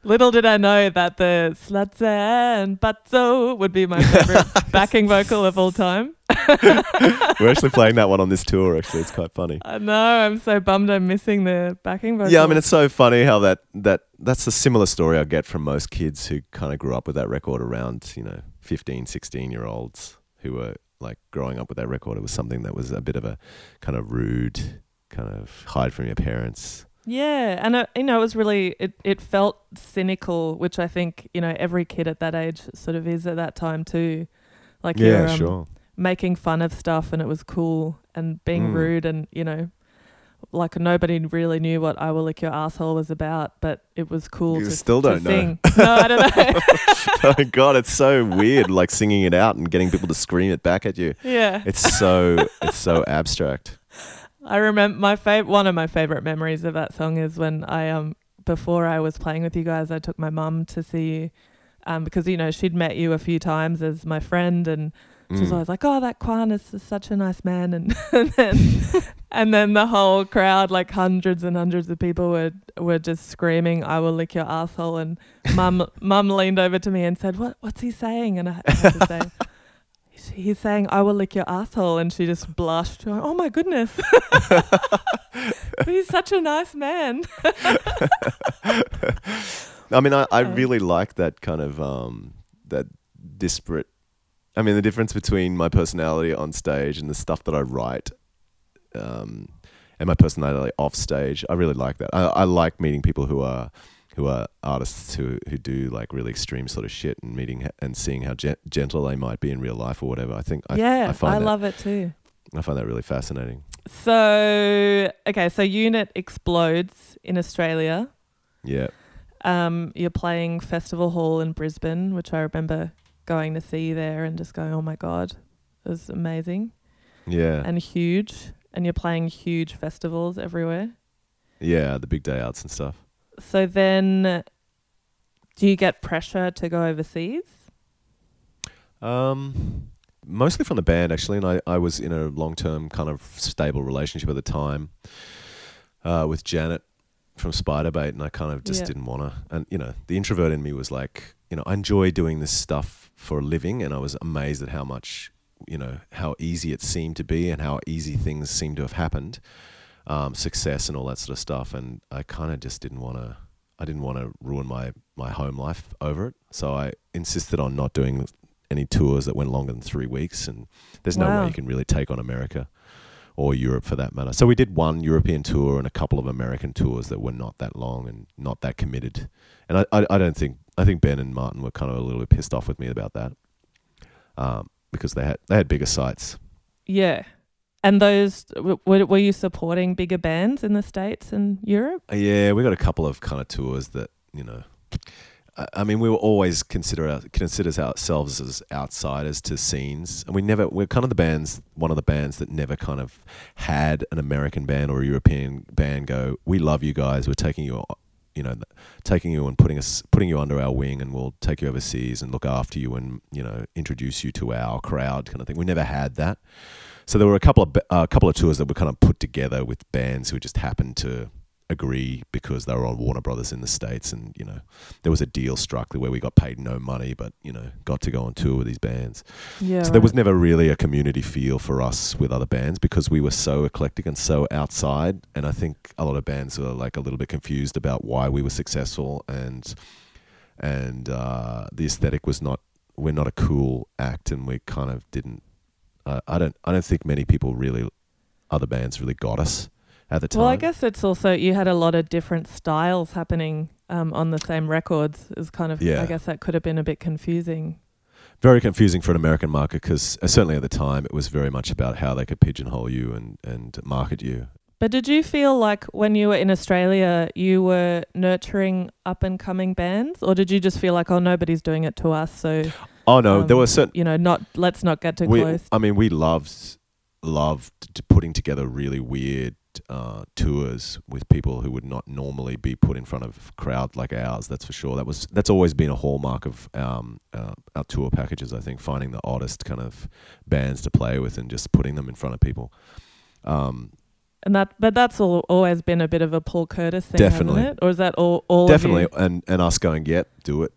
little did I know that the sluts and butzo would be my favorite backing vocal of all time. We're actually playing that one on this tour. Actually, it's quite funny. I know. I'm so bummed I'm missing the backing vocal. Yeah, I mean, it's so funny how that that that's a similar story I get from most kids who kind of grew up with that record around, you know, 15, 16 year olds who were like growing up with that record. It was something that was a bit of a kind of rude, kind of hide from your parents. Yeah, and uh, you know, it was really it. It felt cynical, which I think you know every kid at that age sort of is at that time too. Like you're yeah, um, sure. making fun of stuff, and it was cool, and being Mm. rude, and you know, like nobody really knew what "I Will Lick Your Asshole" was about, but it was cool. You to, still don't know. sing. No, I don't know. oh God, it's so weird, like singing it out and getting people to scream it back at you. yeah, It's so it's so abstract. I remember my fav- one of my favorite memories of that song is when I um before I was playing with you guys, I took my mum to see you um because you know she'd met you a few times as my friend and she was Mm. always like, "Oh, that Quan is, such a nice man," and and then and then the whole crowd, like hundreds and hundreds of people, were were just screaming, "I will lick your asshole!" And mum mum leaned over to me and said, "What what's he saying?" And I had to say. "He's- saying, "I will lick your asshole," and she just blushed. Going, oh my goodness, but he's such a nice man. I mean, I, I really like that kind of um, that disparate. I mean, the difference between my personality on stage and the stuff that I write, um, and my personality off stage. I really like that. I, I like meeting people who are who are artists who who do like really extreme sort of shit and meeting and seeing how gen- gentle they might be in real life or whatever. I think I, yeah, I I, find that, love it too. I find that really fascinating. So okay, so Unit explodes in Australia. Yeah. Um, you're playing Festival Hall in Brisbane, which I remember going to see you there and just going, "Oh my god, it was amazing." Yeah. and huge, and you're playing huge festivals everywhere. yeah, the big day outs and stuff. So then, do you get pressure to go overseas? Um, mostly from the band actually, and I, I was in a long term kind of stable relationship at the time uh, with Janet from Spiderbait, and I kind of just Yeah. didn't want to. And you know, the introvert in me was like, you know, I enjoy doing this stuff for a living, and I was amazed at how much, you know, how easy it seemed to be, and how easy things seemed to have happened, um, success and all that sort of stuff, and I kind of just didn't want to. I didn't want to ruin my my home life over it, so I insisted on not doing any tours that went longer than three weeks, and there's no Wow. way you can really take on America or Europe for that matter. So we did one European tour and a couple of American tours that were not that long and not that committed. And I, I, I don't think I think Ben and Martin were kind of a little bit pissed off with me about that, um, because they had they had bigger sites. Yeah. And those were, were you supporting bigger bands in the states and Europe? Uh, Yeah, we got a couple of kind of tours that you know. I- mean, we were always consider our, considers ourselves as outsiders to scenes, and we never. We're kind of the bands, one of the bands that never kind of had an American band or a European band go. We love you guys. We're taking you, you know, taking you and putting us, putting you under our wing, and we'll take you overseas and look after you and you know introduce you to our crowd, kind of thing. We never had that. So there were a couple of ba- uh, a couple of tours that were kind of put together with bands who just happened to agree because they were on Warner Brothers in the states, and you know there was a deal struck where we got paid no money, but you know got to go on tour with these bands. Yeah. so there was never really a community feel for us with other bands because we were so eclectic and so outside. And I think a lot of bands were like a little bit confused about why we were successful and and uh, the aesthetic was not. We're not a cool act, and we kind of didn't. Uh, I don't. I don't think many people really, other bands really got us at the time. Well, I guess it's also you had a lot of different styles happening um, on the same records. Is kind of Yeah. I guess that could have been a bit confusing. very confusing for an American market because uh, certainly at the time it was very much about how they could pigeonhole you and, and market you. But did you feel like when you were in Australia, you were nurturing up and coming bands, or did you just feel like, oh, nobody's doing it to us, so Oh no, there Um, were certain. you know, not let's not get too We, close. I mean, we loved loved putting together really weird uh, tours with people who would not normally be put in front of a crowd like ours. That's for sure. That was that's always been a hallmark of um, uh, our tour packages. I think finding the oddest kind of bands to play with and just putting them in front of people. Um, And that, but that's all, always been a bit of a Paul Curtis thing, Definitely. Or is that all? all definitely, and and us going, yeah, do it.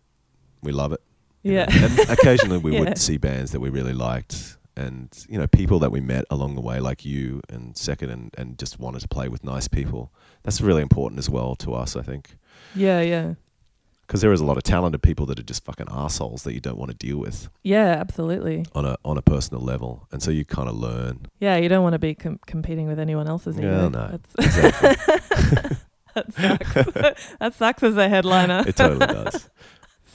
We love it. Yeah. occasionally we Yeah. would see bands that we really liked and you know people that we met along the way like you and second and, and just wanted to play with nice people that's really important as well to us i think yeah, yeah, because there is a lot of talented people that are just fucking assholes that you don't want to deal with yeah, absolutely. on a on a personal level and so you kind of learn Yeah, you don't want to be com- competing with anyone else's Yeah, ego. no, That's, exactly. that sucks. that sucks as a headliner. it totally does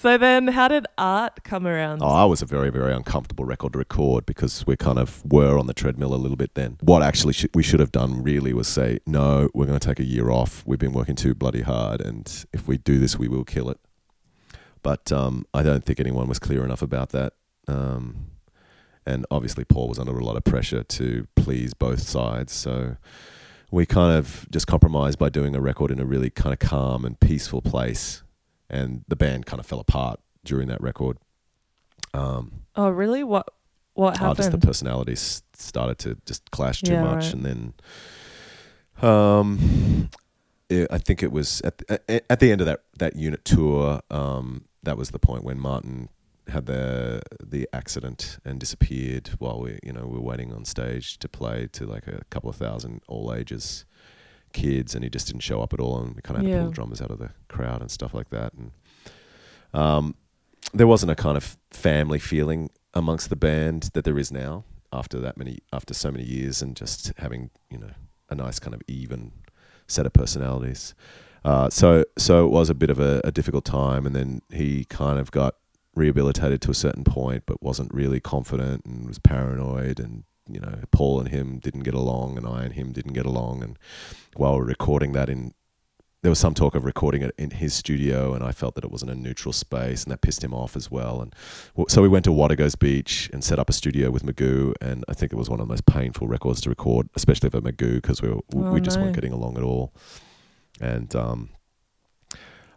So then, how did art come around? Oh, I was a very, very uncomfortable record to record because we kind of were on the treadmill a little bit then. What actually sh- we should have done really was say, no, we're going to take a year off. We've been working too bloody hard, and if we do this, we will kill it. But um, I don't think anyone was clear enough about that. Um, and obviously, Paul was under a lot of pressure to please both sides. So we kind of just compromised by doing a record in a really kind of calm and peaceful place. And the band kind of fell apart during that record. Um, oh, really? What what oh, just the personalities started to just clash too Yeah, much, right. and then, um, it, I think it was at the, at the end of that that unit tour. Um, that was the point when Martin had the the accident and disappeared while we you know we were waiting on stage to play to like a couple of thousand all ages kids and he just didn't show up at all and we kind of had to pull the drummers out of the crowd and stuff like that and um, there wasn't a kind of family feeling amongst the band that there is now after that many after so many years and just having you know a nice kind of even set of personalities. Uh, so so it was a bit of a, a difficult time and then he kind of got rehabilitated to a certain point but wasn't really confident and was paranoid and you know Paul and him didn't get along and I and him didn't get along and while we're recording that in there was some talk of recording it in his studio, and I felt that it wasn't a neutral space, and that pissed him off as well. And so we went to Wategos Beach and set up a studio with Magoo, and I think it was one of the most painful records to record, especially for Magoo, because we were, Oh, we just no. weren't getting along at all. And um,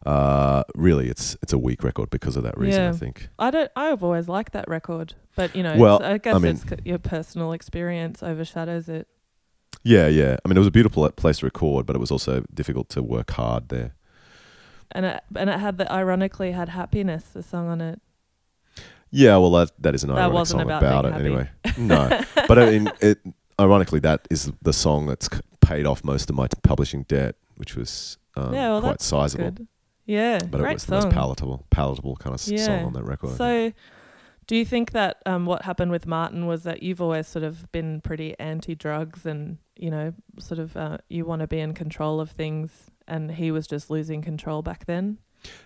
uh, really, it's it's a weak record because of that reason. Yeah. I think. I don't. I've always liked that record, but you know, Well, I guess I mean- it's your personal experience overshadows it. Yeah, yeah. I mean, it was a beautiful place to record, but it was also difficult to work hard there. And it and it had the ironically had happiness, the song on it. Yeah, well, that that is an That ironic wasn't song about about, it happy. anyway. No, but I mean, it, ironically, that is the song that's paid off most of my publishing debt, which was um, Yeah, well, quite sizable. Good. Yeah, But great it was song. the most palatable, palatable kind of Yeah. song on that record. So, do you think that um, what happened with Martin was that you've always sort of been pretty anti-drugs, and you know, sort of uh, you want to be in control of things, and he was just losing control back then?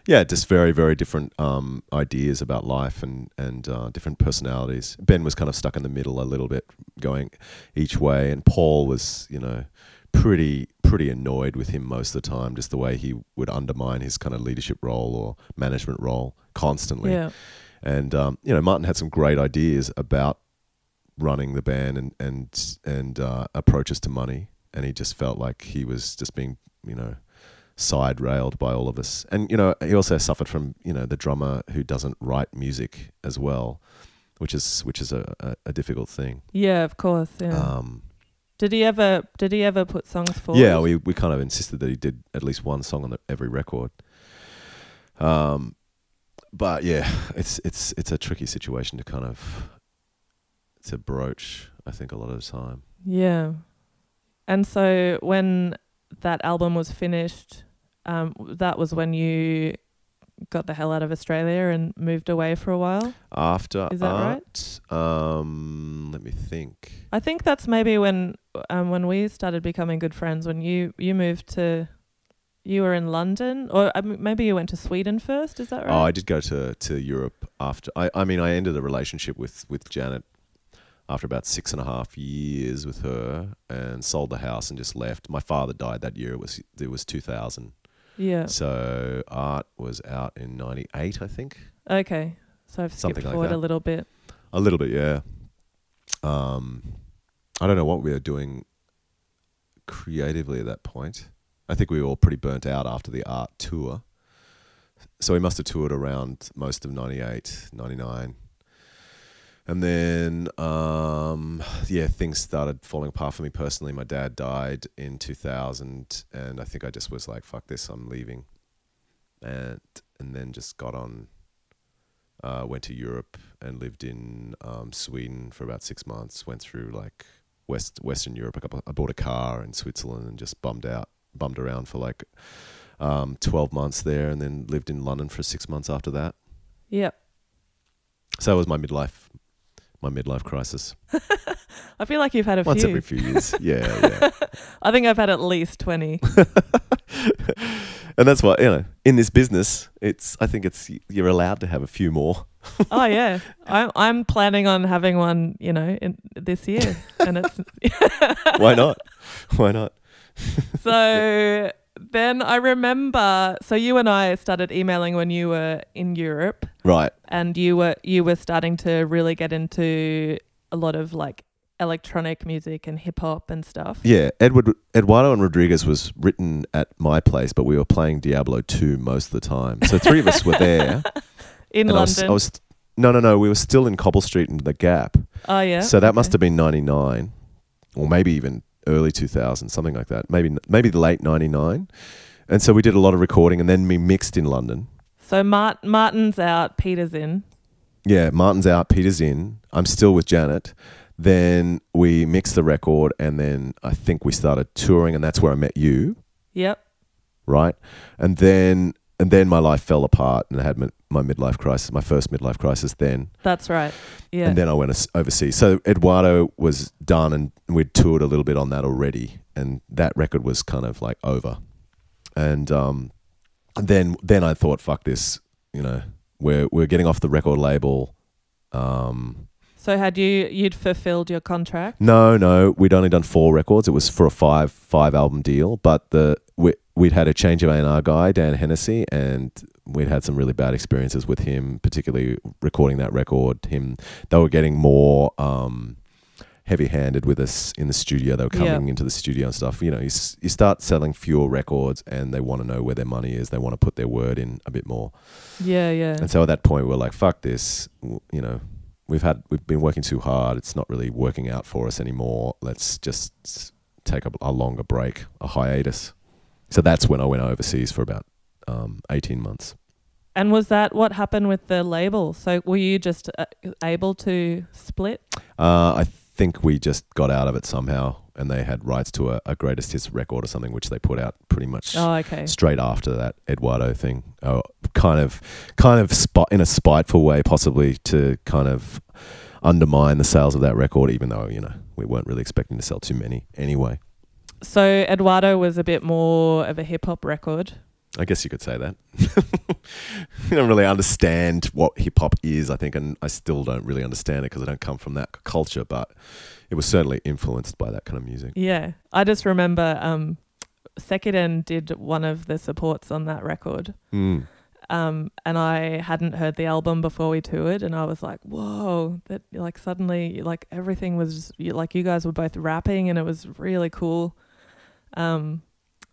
yeah, just very, very different um, ideas about life and and uh, different personalities. Ben was kind of stuck in the middle a little bit, going each way, and Paul was, you know, pretty pretty annoyed with him most of the time, just the way he would undermine his kind of leadership role or management role constantly. Yeah, And um, you know, Martin had some great ideas about running the band and and and uh, approaches to money, and he just felt like he was just being, you know, side railed by all of us. And you know, he also suffered from you know the drummer who doesn't write music as well, which is which is a, a, a difficult thing. yeah, of course. Yeah. Um, did he ever? Did he ever put songs forward? yeah, we we kind of insisted that he did at least one song on the, every record. Um, but yeah, it's it's it's a tricky situation to kind of to broach. I think a lot of the time. Yeah. And so when that album was finished, um, that was when you got the hell out of Australia and moved away for a while. After Is that right? um, let me think. I think that's maybe when um, when we started becoming good friends. When you you moved to, you were in London, or mean, maybe you went to Sweden first. Is that right? Oh, I did go to, to Europe after. I, I mean, I ended a relationship with, with Janet after about six and a half years with her, and sold the house and just left. My father died that year. It was it was two thousand. Yeah. So art was out in '98, I think. Okay. So I've Something skipped like forward that. a little bit. A little bit, yeah. Um, I don't know what we were doing creatively at that point. I think we were all pretty burnt out after the art tour. So we must have toured around most of 98, 99. And then, um, yeah, things started falling apart for me personally. My dad died in 2000, and I think I just was like, fuck this, I'm leaving. And, and then just got on uh, went to Europe and lived in um, Sweden for about six months. Went through like West Western Europe. I, got, I bought a car in Switzerland and just bummed out, bummed around for like um, twelve months there, and then lived in London for six months after that. Yep. So that was my midlife, my midlife crisis. I feel like you've had a Once few. every few years, yeah, yeah. I think I've had at least twenty. and that's why you know in this business, it's I think it's you're allowed to have a few more. oh yeah, I'm I'm planning on having one. You know, in this year, and it's Why not? Why not? so. Then I remember. So you and I started emailing when you were in Europe, Right. and you were you were starting to really get into a lot of like electronic music and hip hop and stuff. Yeah, Edward Eduardo and Rodriguez was written at my place, but we were playing Diablo 2 most of the time. So three of us were there. in and I was, London. I was no, no, no. We were still in Cobble Street in the Gap. oh yeah. So that must have been '99, or maybe even early 2000, something like that. Maybe maybe the late '99. And so we did a lot of recording, and then we mixed in London. So Mart- Martin's out, Peter's in. Yeah, Martin's out, Peter's in. I'm still with Janet. Then we mixed the record, and then I think we started touring, and that's where I met you. Yep. right? And then and then my life fell apart, and I had my, midlife crisis, my first midlife crisis. Then That's right. Yeah. and then I went overseas. So Eduardo was done, and we'd toured a little bit on that already, and that record was kind of like over. And um, then then I thought, fuck this, you know, we're we're getting off the record label. Um, so had you you'd fulfilled your contract? no, no, we'd only done four records. It was for a five five album deal, but the we, we'd had a change of A&R guy, Dan Hennessy, and we'd had some really bad experiences with him, particularly recording that record. Him, they were getting more um, heavy-handed with us in the studio. They were coming Yeah. into the studio and stuff. You know, you, s- you start selling fewer records, and they want to know where their money is. They want to put their word in a bit more. Yeah, yeah. And so at that point, we we're like, "Fuck this!" W- You know, we've had we've been working too hard. It's not really working out for us anymore. Let's just take a, a longer break, a hiatus. So that's when I went overseas for about um, eighteen months. And was that what happened with the label? So were you just uh, able to split? Uh, I think we just got out of it somehow, and they had rights to a, a greatest hits record or something, which they put out pretty much Oh, okay. straight after that Eduardo thing. Oh, kind of, kind of spot in a spiteful way, possibly to kind of undermine the sales of that record, even though you know we weren't really expecting to sell too many anyway. So Eduardo was a bit more of a hip hop record. I guess you could say that. I don't really understand what hip hop is, I think, and I still don't really understand it because I don't come from that culture, but it was certainly influenced by that kind of music. Yeah. I just remember um Sekiden did one of the supports on that record. Mm. Um, and I hadn't heard the album before we toured, and I was like, "Whoa!" That like suddenly, like everything was you, like you guys were both rapping, and it was really cool. Um,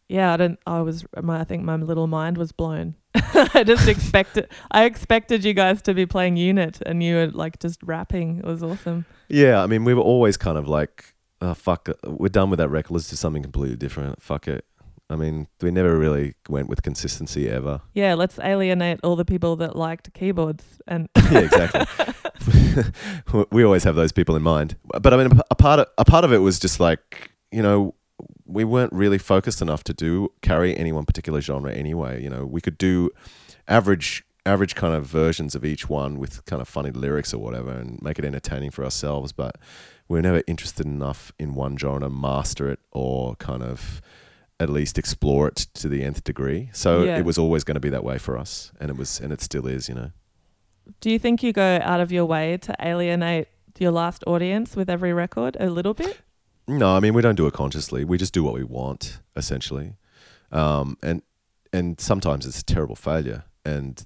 yeah, I don't. I was. My, I think my little mind was blown. I just expected. I expected you guys to be playing unit, and you were like just rapping. It was awesome. Yeah, I mean, we were always kind of like, oh, fuck, we're done with that record. Let's do something completely different. Fuck it. I mean, we never really went with consistency ever. Yeah, let's alienate all the people that liked keyboards and yeah, exactly. we always have those people in mind. But I mean, a part of a part of it was just like you know we weren't really focused enough to do carry any one particular genre anyway. You know, we could do average average kind of versions of each one with kind of funny lyrics or whatever and make it entertaining for ourselves. But we were never interested enough in one genre master it or kind of at least explore it to the nth degree. So Yeah. it was always going to be that way for us, and it was, and it still is. You know. Do you think you go out of your way to alienate your last audience with every record a little bit? No, I mean we don't do it consciously. We just do what we want, essentially, um, and and sometimes it's a terrible failure, and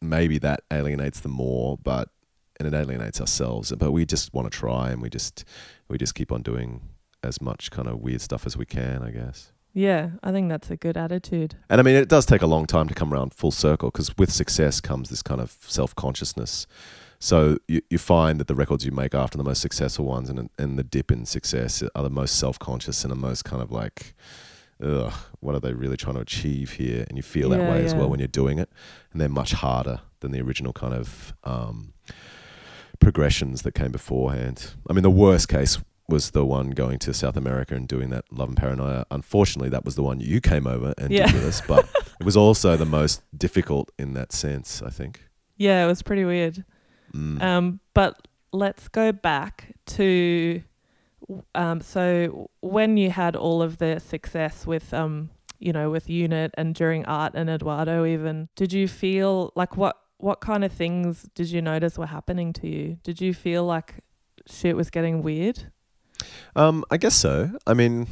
maybe that alienates them more, but and it alienates ourselves. But we just want to try, and we just we just keep on doing as much kind of weird stuff as we can, I guess. Yeah, I think that's a good attitude. And I mean, it does take a long time to come around full circle because with success comes this kind of self consciousness. So you, you find that the records you make after the most successful ones and, and the dip in success are the most self conscious and the most kind of like, ugh, what are they really trying to achieve here? And you feel that Yeah, way as well when you're doing it. And they're much harder than the original kind of um, progressions that came beforehand. I mean, the worst case was the one going to South America and doing that Love and Paranoia. Unfortunately, that was the one you came over and Yeah. did with us, but it was also the most difficult in that sense, I think. Yeah, it was pretty weird. Mm. Um, but let's go back to um, so when you had all of the success with um, you know, with Unit and during Art and Eduardo, even did you feel like what what kind of things did you notice were happening to you? Did you feel like shit was getting weird? Um, I guess so. I mean,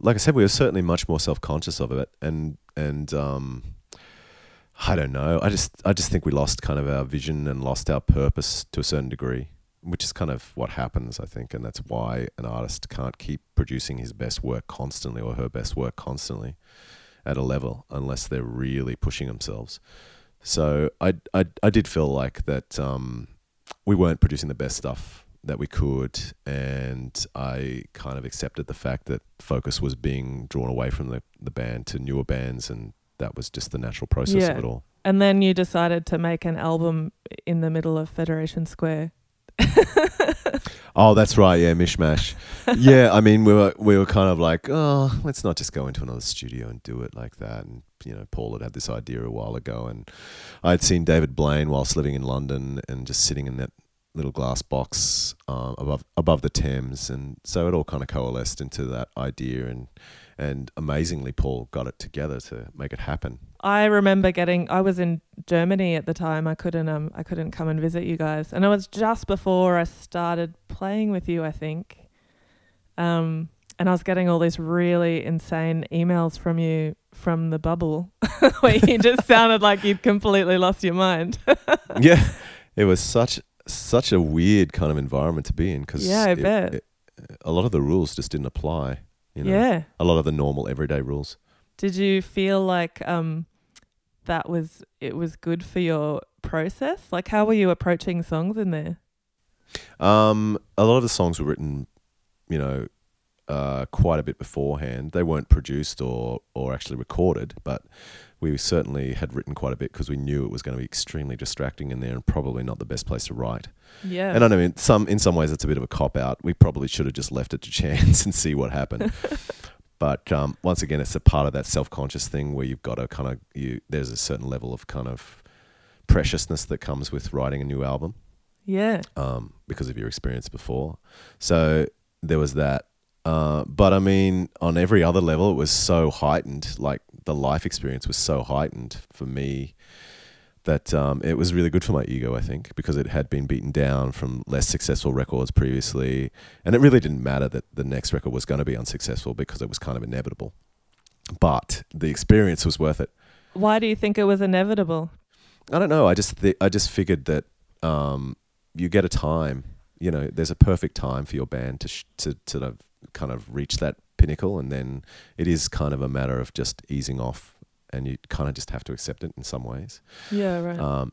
like I said, we were certainly much more self conscious of it, and and um, I don't know. I just I just think we lost kind of our vision and lost our purpose to a certain degree, which is kind of what happens, I think, and that's why an artist can't keep producing his best work constantly or her best work constantly at a level unless they're really pushing themselves. So I I I did feel like that um, we weren't producing the best stuff that we could, and I kind of accepted the fact that focus was being drawn away from the, the band to newer bands, and that was just the natural process Yeah. of it all. And then you decided to make an album in the middle of Federation Square. Oh, that's right, yeah, mishmash. yeah, I mean, we were we were kind of like, oh, let's not just go into another studio and do it like that. And you know, Paul had had this idea a while ago, and I'd seen David Blaine whilst living in London and just sitting in that little glass box um, above above the Thames, and so it all kind of coalesced into that idea, and and amazingly, Paul got it together to make it happen. I remember getting I was in Germany at the time. I couldn't um I couldn't come and visit you guys. And it was just before I started playing with you, I think. Um and I was getting all these really insane emails from you from the bubble where you just sounded like you'd completely lost your mind. yeah, it was such such a weird kind of environment to be in because Yeah, I bet. a lot of the rules just didn't apply. You know, Yeah. a lot of the normal everyday rules. Did you feel like um that was it was good for your process? Like how were you approaching songs in there? Um, a lot of the songs were written, you know, uh, quite a bit beforehand. They weren't produced or or actually recorded, but we certainly had written quite a bit because we knew it was going to be extremely distracting in there and probably not the best place to write. Yeah. And I know in some in some ways it's a bit of a cop out. We probably should have just left it to chance and see what happened. but um, once again, it's a part of that self conscious thing where you've got to kind of you. There's a certain level of kind of preciousness that comes with writing a new album yeah. um, because of your experience before. So there was that. Uh, but I mean, on every other level, it was so heightened. Like the life experience was so heightened for me that um, it was really good for my ego, I think, because it had been beaten down from less successful records previously. And it really didn't matter that the next record was going to be unsuccessful because it was kind of inevitable. But the experience was worth it. Why do you think it was inevitable? I don't know. I just th- I just figured that um, you get a time. You know, there's a perfect time for your band to sh- to to kind of- reach that pinnacle, and then it is kind of a matter of just easing off, and you kind of just have to accept it in some ways. Yeah, right. Um,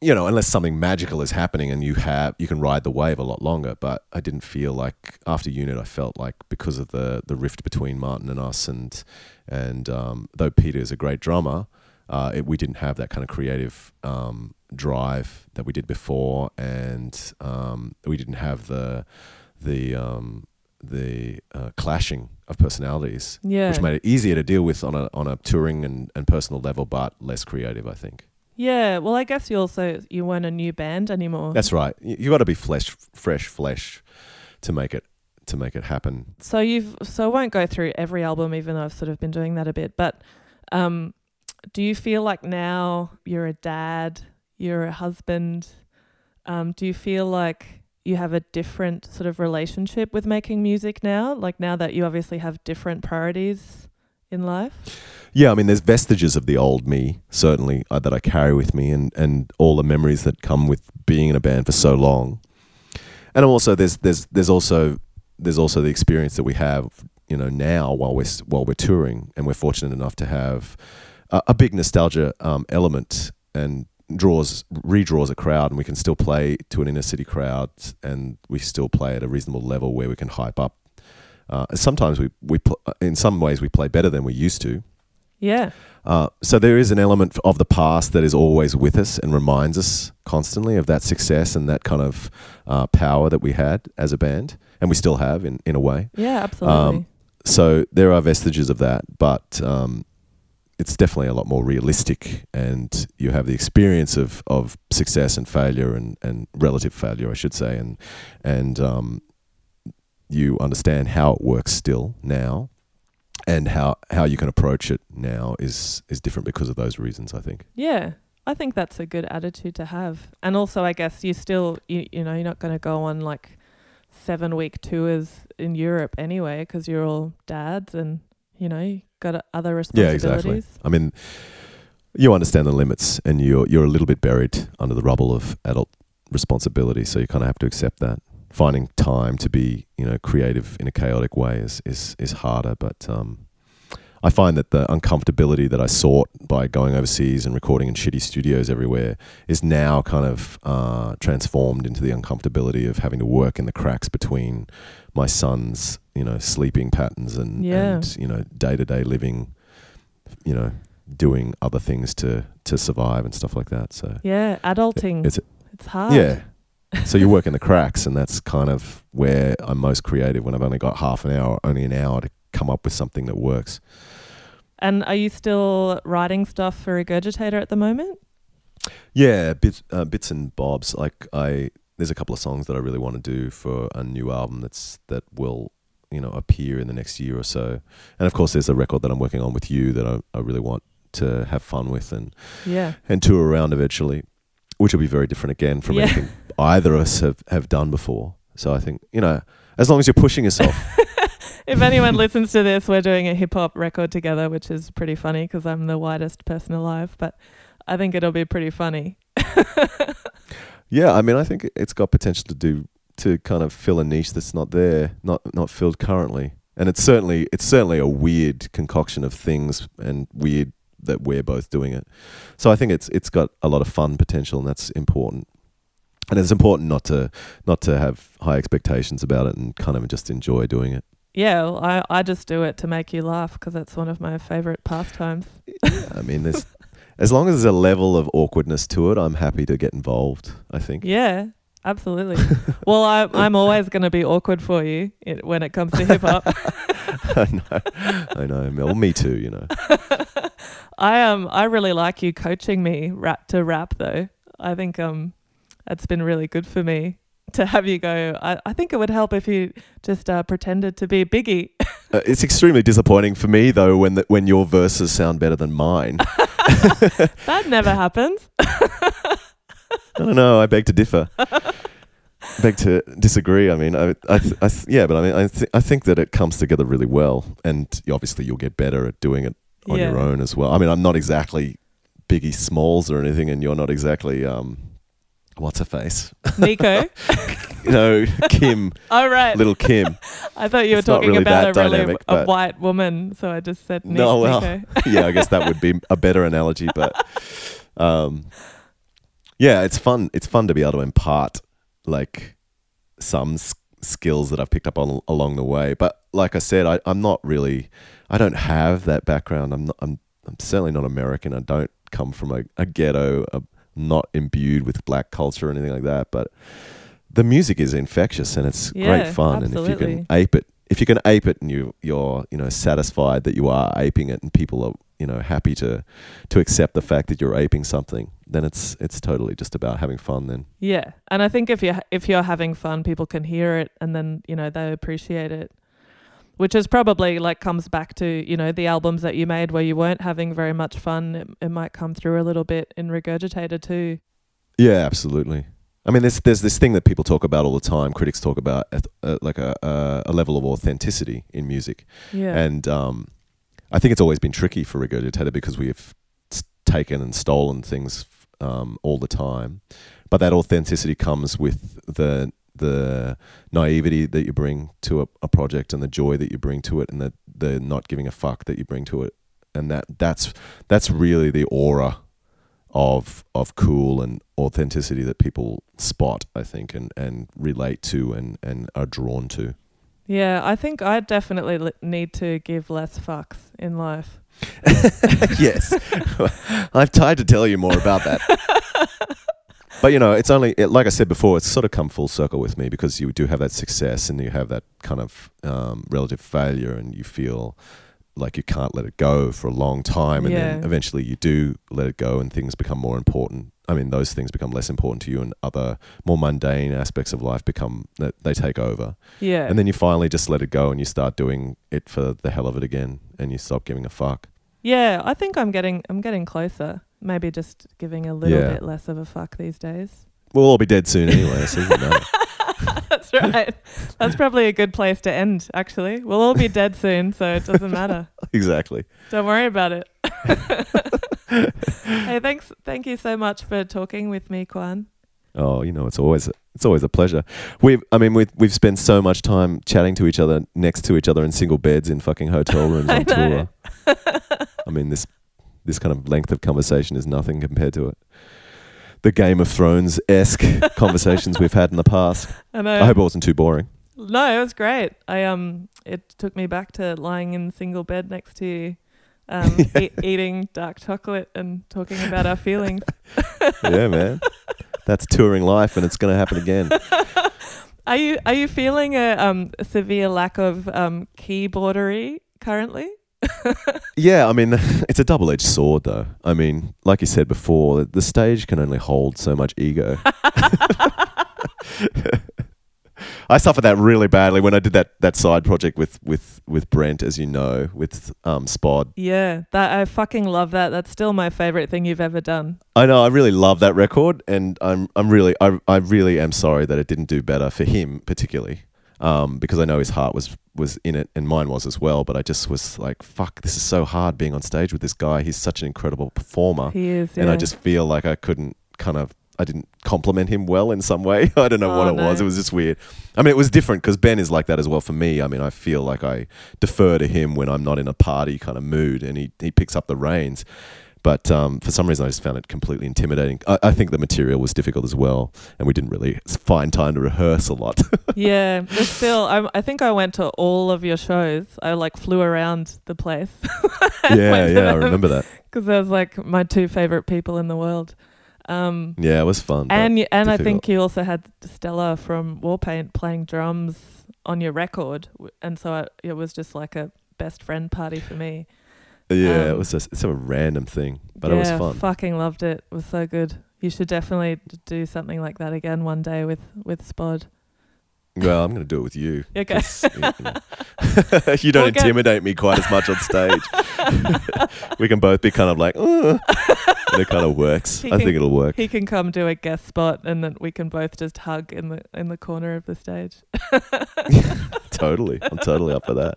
you know, unless something magical is happening and you have you can ride the wave a lot longer. But I didn't feel like after Unit, I felt like because of the the rift between Martin and us, and and um, though Peter is a great drummer, uh, it, we didn't have that kind of creative um, drive that we did before, and um, we didn't have the the um, the uh, clashing of personalities, yeah. which made it easier to deal with on a on a touring and, and personal level, but less creative, I think. yeah. Well, I guess you also you weren't a new band anymore. That's right. You, you got to be flesh, fresh flesh, to make it to make it happen. So you've so I won't go through every album, even though I've sort of been doing that a bit. But um, do you feel like now you're a dad, you're a husband? Um, do you feel like you have a different sort of relationship with making music now? Like now that you obviously have different priorities in life. Yeah, I mean, there's vestiges of the old me certainly uh, that I carry with me, and and all the memories that come with being in a band for so long. And also, there's there's there's also there's also the experience that we have, you know, now while we're while we're touring, and we're fortunate enough to have a, a big nostalgia um, element and draws redraws a crowd, and we can still play to an inner city crowd, and we still play at a reasonable level where we can hype up. Uh, sometimes we we pl- in some ways we play better than we used to. Yeah. Uh, so there is an element of the past that is always with us and reminds us constantly of that success and that kind of uh, power that we had as a band, and we still have in, in a way. Yeah, absolutely. Um, So there are vestiges of that, but um, it's definitely a lot more realistic, and you have the experience of, of success and failure and, and relative failure, I should say, and and um, you understand how it works still now, and how, how you can approach it now is is different because of those reasons. I think. Yeah, I think that's a good attitude to have. And also, I guess you still, you, you know, you're not going to go on like seven week tours in Europe anyway because you're all dads and, you know, got other Yeah, responsibilities. exactly. I mean, you understand the limits, and you're you're a little bit buried under the rubble of adult responsibility. So you kind of have to accept that. Finding time to be, you know, creative in a chaotic way is is is harder. But um, I find that the uncomfortability that I sought by going overseas and recording in shitty studios everywhere is now kind of uh, transformed into the uncomfortability of having to work in the cracks between my son's, you know, sleeping patterns and, Yeah. and you know, day to day living, you know, doing other things to to survive and stuff like that. So Yeah, adulting. it's It's hard. yeah. so you work in the cracks, and that's kind of where I'm most creative when I've only got half an hour, only an hour to come up with something that works. And are you still writing stuff for Regurgitator at the moment? Yeah, bits, uh, bits and bobs. Like I, there's a couple of songs that I really want to do for a new album that's that will, you know, appear in the next year or so. And of course, there's a record that I'm working on with you that I, I really want to have fun with and Yeah. and tour around eventually, which will be very different again from Yeah. anything either of us have, have done before. So I think you know, as long as you're pushing yourself, if anyone listens to this, we're doing a hip hop record together, which is pretty funny because I'm the whitest person alive. But I think it'll be pretty funny. Yeah, I mean, I think it's got potential to do to kind of fill a niche that's not there, not not filled currently. And it's certainly it's certainly a weird concoction of things and weird that we're both doing it. So I think it's it's got a lot of fun potential, and that's important. And it's important not to not to have high expectations about it and kind of just enjoy doing it. Yeah, well, I, I just do it to make you laugh because it's one of my favorite pastimes. I mean, there's as long as there's a level of awkwardness to it, I'm happy to get involved. I think. Yeah, absolutely. well, I, I'm always going to be awkward for you it, when it comes to hip hop. I know, I know. Well, me too. You know. I um I really like you coaching me rap to rap though. I think um that's been really good for me to have you go. I, I think it would help if you just uh, pretended to be Biggie. Uh, it's extremely disappointing for me though when the, when your verses sound better than mine. that never happens. I don't know. I beg to differ. beg to disagree. I mean, I, I, I yeah, but I mean, I, th- I think that it comes together really well, and obviously you'll get better at doing it on Yeah. your own as well. I mean, I'm not exactly Biggie Smalls or anything, and you're not exactly um, what's her face? Nico. no, Kim, All right. little Kim. I thought you were It's talking really about a really dynamic, a but- white woman, so I just said No, well, Nico. yeah, I guess that would be a better analogy, but um, yeah, it's fun. It's fun to be able to impart like some s- skills that I've picked up on along the way. But like I said, I, I'm not really. I don't have that background. I'm not. I'm. I'm certainly not American. I don't come from a, a ghetto. I'm not imbued with black culture or anything like that. But the music is infectious and it's Yeah, great fun. And if you can ape it, if you can ape it, and you you're you know satisfied that you are aping it, and people are you know happy to to accept the fact that you're aping something, then it's it's totally just about having fun. Then Yeah, and I think if you if you're having fun, people can hear it, and then you know they appreciate it, which is probably like comes back to you know the albums that you made where you weren't having very much fun. It, it might come through a little bit in Regurgitated too. yeah, absolutely. I mean, there's there's this thing that people talk about all the time. Critics talk about uh, like a, a a level of authenticity in music. Yeah, And um, I think it's always been tricky for Regurgitator because we've taken and stolen things um, all the time. But that authenticity comes with the the naivety that you bring to a, a project and the joy that you bring to it and the, the not giving a fuck that you bring to it. And that that's that's really the aura of of cool and authenticity that people spot, I think, and, and relate to and, and are drawn to. yeah. I think I definitely li- need to give less fucks in life. yes. I've tried to tell you more about that. but you know, it's only it, like I said before. It's sort of come full circle with me because you do have that success and you have that kind of um, relative failure, and you feel like you can't let it go for a long time, and then eventually you do let it go, and things become more important. I mean, those things become less important to you, and other more mundane aspects of life become that they take over. Yeah, And then you finally just let it go, and you start doing it for the hell of it again, and you stop giving a fuck. yeah. I think I'm getting I'm getting closer. Maybe just giving a little Yeah. bit less of a fuck these days. We'll all be dead soon anyway, so you know. That's right. That's probably a good place to end, actually. We'll all be dead soon, so it doesn't matter. exactly. Don't worry about it. hey, thanks thank you so much for talking with me, Quan. Oh, you know, it's always it's always a pleasure. We've, I mean, we've we've spent so much time chatting to each other next to each other in single beds in fucking hotel rooms I on know. tour. I mean, this this kind of length of conversation is nothing compared to it. The Game of Thrones esque conversations we've had in the past. I know. I hope it wasn't too boring. no, it was great. I um it took me back to lying in single bed next to you. Um, e- eating dark chocolate and talking about our feelings. yeah, man. That's touring life, and it's going to happen again. Are you are you feeling a um a severe lack of um keyboardery currently? Yeah, I mean, it's a double edged sword, though. I mean, like you said before, the stage can only hold so much ego. I suffered that really badly when I did that, that side project with, with, with Brent, as you know, with um, Spod. Yeah, that I fucking love that. That's still my favorite thing you've ever done. I know I really love that record, and I'm I'm really I I really am sorry that it didn't do better for him particularly. Um, because I know his heart was was in it and mine was as well. But I just was like, fuck, this is so hard being on stage with this guy. He's such an incredible performer, He is. and I just feel like I couldn't kind of. I didn't compliment him well in some way. I don't know Oh, what it was. It was just weird. I mean, it was different because Ben is like that as well for me. I mean, I feel like I defer to him when I'm not in a party kind of mood, and he he picks up the reins. But um, for some reason, I just found it completely intimidating. I, I think the material was difficult as well, and we didn't really find time to rehearse a lot. yeah, but still, I, I think I went to all of your shows. I like flew around the place. yeah, yeah, I remember that. because that was like my two favorite people in the world. Um, Yeah, it was fun. and and I think you also had Stella from Warpaint playing drums on your record, and so I, it was just like a best friend party for me. Yeah, it um, was just it's a random thing, but yeah, it was fun. Fucking loved it. It was so good. You should definitely do something like that again one day with with Spod. Well, I'm going to do it with you. Okay. you, know, you don't We'll intimidate me quite as much on stage. we can both be kind of like, and it kind of works. He I can- think it'll work. He can come do a guest spot, and then we can both just hug in the in the corner of the stage. totally, I'm totally up for that.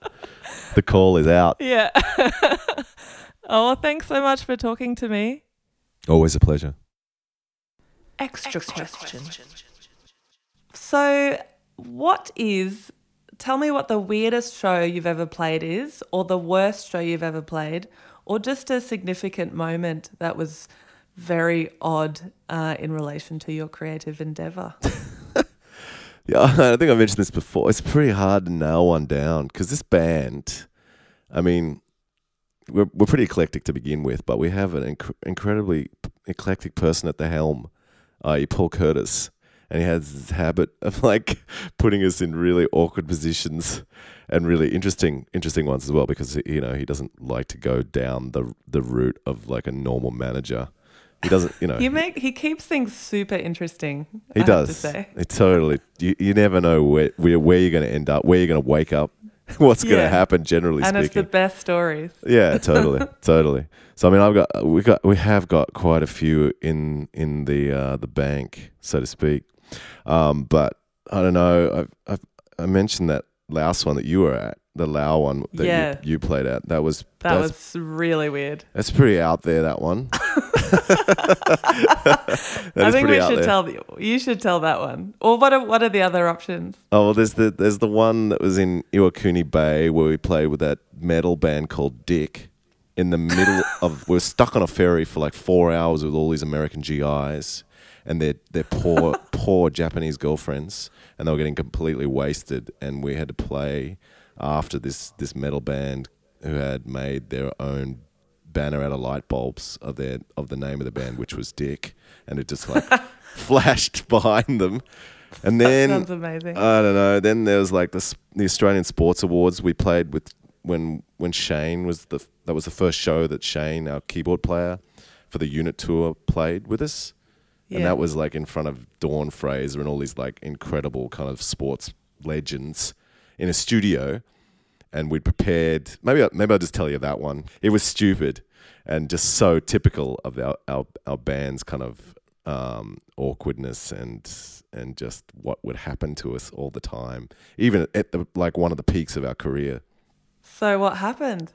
The call is out. Yeah. oh, well, thanks so much for talking to me. Always a pleasure. Extra, question. So, what is? Tell me what the weirdest show you've ever played is, or the worst show you've ever played, or just a significant moment that was very odd uh, in relation to your creative endeavor. Yeah, I think I mentioned this before. It's pretty hard to nail one down because this band, I mean, we're we're pretty eclectic to begin with, but we have an inc- incredibly eclectic person at the helm, i.e., Paul Curtis, and he has this habit of like putting us in really awkward positions and really interesting interesting ones as well because you know he doesn't like to go down the the route of like a normal manager. He doesn't, you know. You make he keeps things super interesting. He I does. Have to say. It totally. You, you never know where where, where you're going to end up, where you're going to wake up, what's going to happen. Generally speaking. and it's the best stories. yeah, totally, totally. So I mean, I've got we got we have got quite a few in in the uh, the bank, so to speak. Um, but I don't know. I've, I've I mentioned that last one that you were at, the Lao one that Yeah. you, you played at. That was That was really weird. that's pretty out there. That one. That I think we should there. tell the, you should tell that one. Or what are what are the other options? Oh, well, there's the there's the one that was in Iwakuni Bay where we played with that metal band called Dick. In the middle of, we were stuck on a ferry for like four hours with all these American GIs and their their poor poor Japanese girlfriends, and they were getting completely wasted. And we had to play after this this metal band who had made their own banner out of light bulbs of their of the name of the band, which was Dick, and it just like flashed behind them. And then Sounds amazing. I don't know. Then there was like the the Australian Sports Awards. We played with when when Shane was the that was the first show that Shane, our keyboard player for the unit tour, played with us, and that was like in front of Dawn Fraser and all these like incredible kind of sports legends in a studio. And we'd prepared. Maybe maybe I'll just tell you that one. It was stupid and just so typical of our our, our band's kind of um, awkwardness and and just what would happen to us all the time, even at the like one of the peaks of our career. so what happened?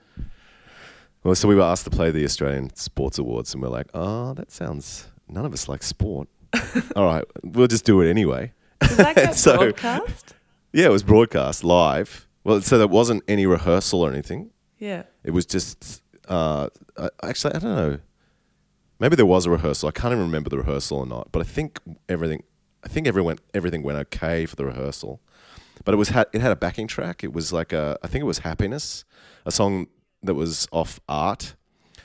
Well, so we were asked to play the Australian Sports Awards, and we're like, oh, that sounds. None of us like sport. all right, we'll just do it anyway. Does that get So- broadcast? Yeah, it was broadcast live. Well, so there wasn't any rehearsal or anything. Yeah. It was just uh, uh, actually I don't know. Maybe there was a rehearsal. I can't even remember the rehearsal or not. But I think everything. I think everyone everything went okay for the rehearsal. But it was it had a backing track. It was like a I think it was Happiness, a song that was off Art.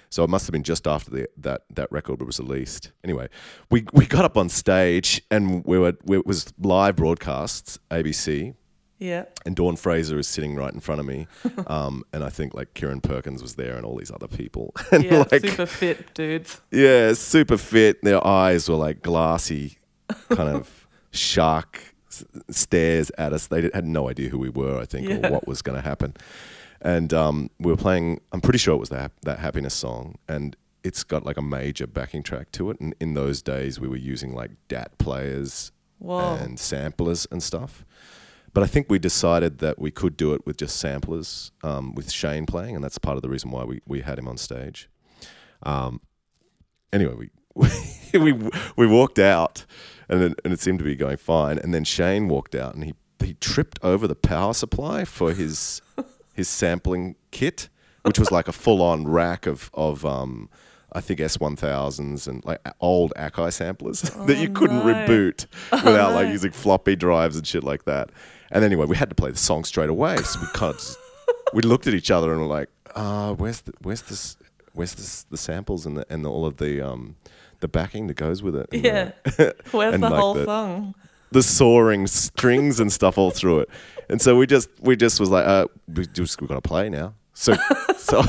So it must have been just after the, that that record was released. Anyway, we we got up on stage and we were we, it was live broadcasts ABC Yeah. and Dawn Fraser is sitting right in front of me, um, and I think like Kieren Perkins was there and all these other people, and Yeah. like super fit dudes. yeah, super fit. Their eyes were like glassy, kind of shark s- stares at us. They had no idea who we were, I think, Yeah. or what was going to happen. And um, we were playing. I'm pretty sure it was that that happiness song, and it's got like a major backing track to it. And in those days, we were using like DAT players Whoa. and samplers and stuff. but I think we decided that we could do it with just samplers, um, with Shane playing, and that's part of the reason why we, we had him on stage. Um, anyway, we we we walked out, and then, and it seemed to be going fine, and then Shane walked out, and he he tripped over the power supply for his his sampling kit, which was like a full on rack of of um, I think S1000s and like old Akai samplers that you couldn't Oh, no. reboot without like no. using floppy drives and shit like that. And anyway, we had to play the song straight away, so we kind of just, we looked at each other and were like, "Uh, where's the where's this where's this the samples and the and all of the um the backing that goes with it?" And the- Yeah. Where's the like whole the- song? the soaring strings and stuff all through it. And so we just we just was like, uh, we just we got to play now. So so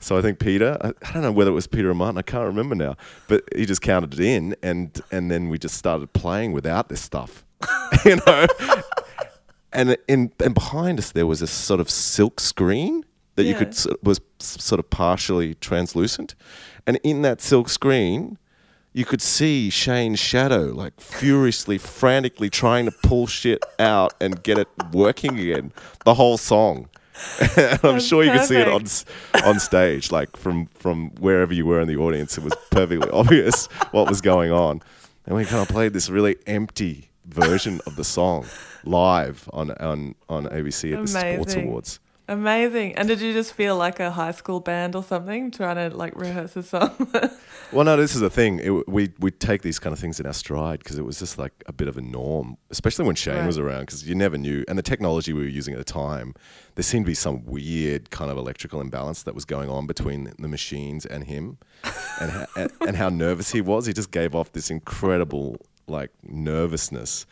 so I think Peter, I, I don't know whether it was Peter or Martin, I can't remember now, but he just counted it in, and and then we just started playing without this stuff, you know. And in and behind us there was a sort of silk screen that you could was sort of partially translucent, and in that silk screen you could see Shane's shadow like furiously, frantically trying to pull shit out and get it working again. The whole song. I'm sure you could see it on on stage, like from from wherever you were in the audience. It was perfectly obvious what was going on, and we kind of played this really empty version of the song live on on on ABC at the Sports Awards. Amazing. And did you just feel like a high school band or something trying to like rehearse a song? Well, no, this is the thing. It, we we take these kind of things in our stride because it was just like a bit of a norm, especially when Shane Right. was around. Because you never knew, and the technology we were using at the time, there seemed to be some weird kind of electrical imbalance that was going on between the machines and him, and how, and, and how nervous he was. He just gave off this incredible like nervousness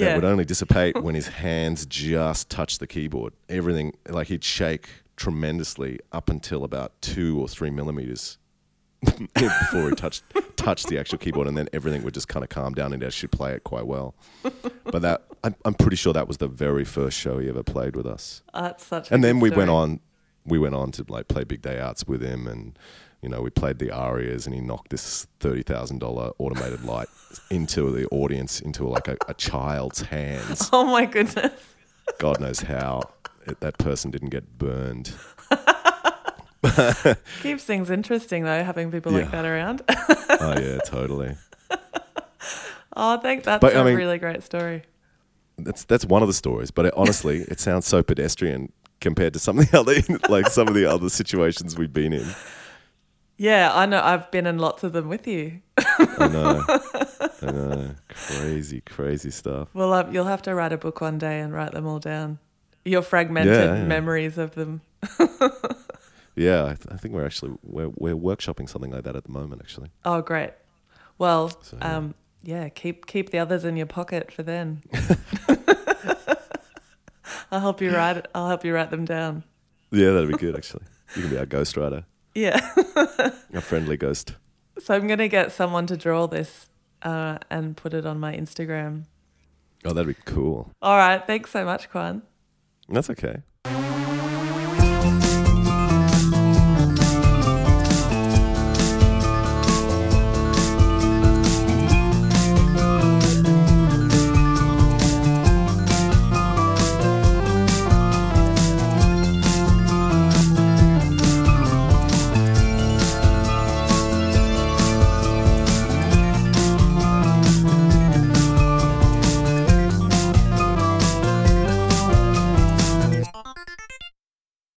that would only dissipate when his hands just touched the keyboard. Everything like he'd shake tremendously up until about two or three millimeters before he touched touched the actual keyboard, and then everything would just kind of calm down and he actually play it quite well. But that I'm, I'm pretty sure that was the very first show he ever played with us. Oh, That's such. And then we went on, we went on to like play big day outs with him, and you know we played the ARIAs, and he knocked this thirty thousand dollar automated light into the audience, into like a, a child's hands. Oh my goodness. God knows how it, that person didn't get burned. Keeps things interesting though, having people Yeah. like that around. Oh yeah, totally. oh, I think that's But, I a mean- really great story. That's that's one of the stories, but it, honestly, it sounds so pedestrian compared to some of the other like some of the other situations we've been in. Yeah, I know. I've been in lots of them with you. I know, I know, crazy, crazy stuff. Well, uh, you'll have to write a book one day and write them all down. Your fragmented Yeah, yeah. memories of them. Yeah, I, th- I think we're actually we're we're workshopping something like that at the moment. Actually, Oh, great. Well, So, yeah. um, yeah, keep keep the others in your pocket for then. I'll help you write. I'll help you write them down. yeah, that'd be good. Actually, you can be our ghostwriter, Yeah. a friendly ghost. so I'm gonna get someone to draw this uh, and put it on my Instagram. Oh, that'd be cool. All right. Thanks so much, Quan. That's okay.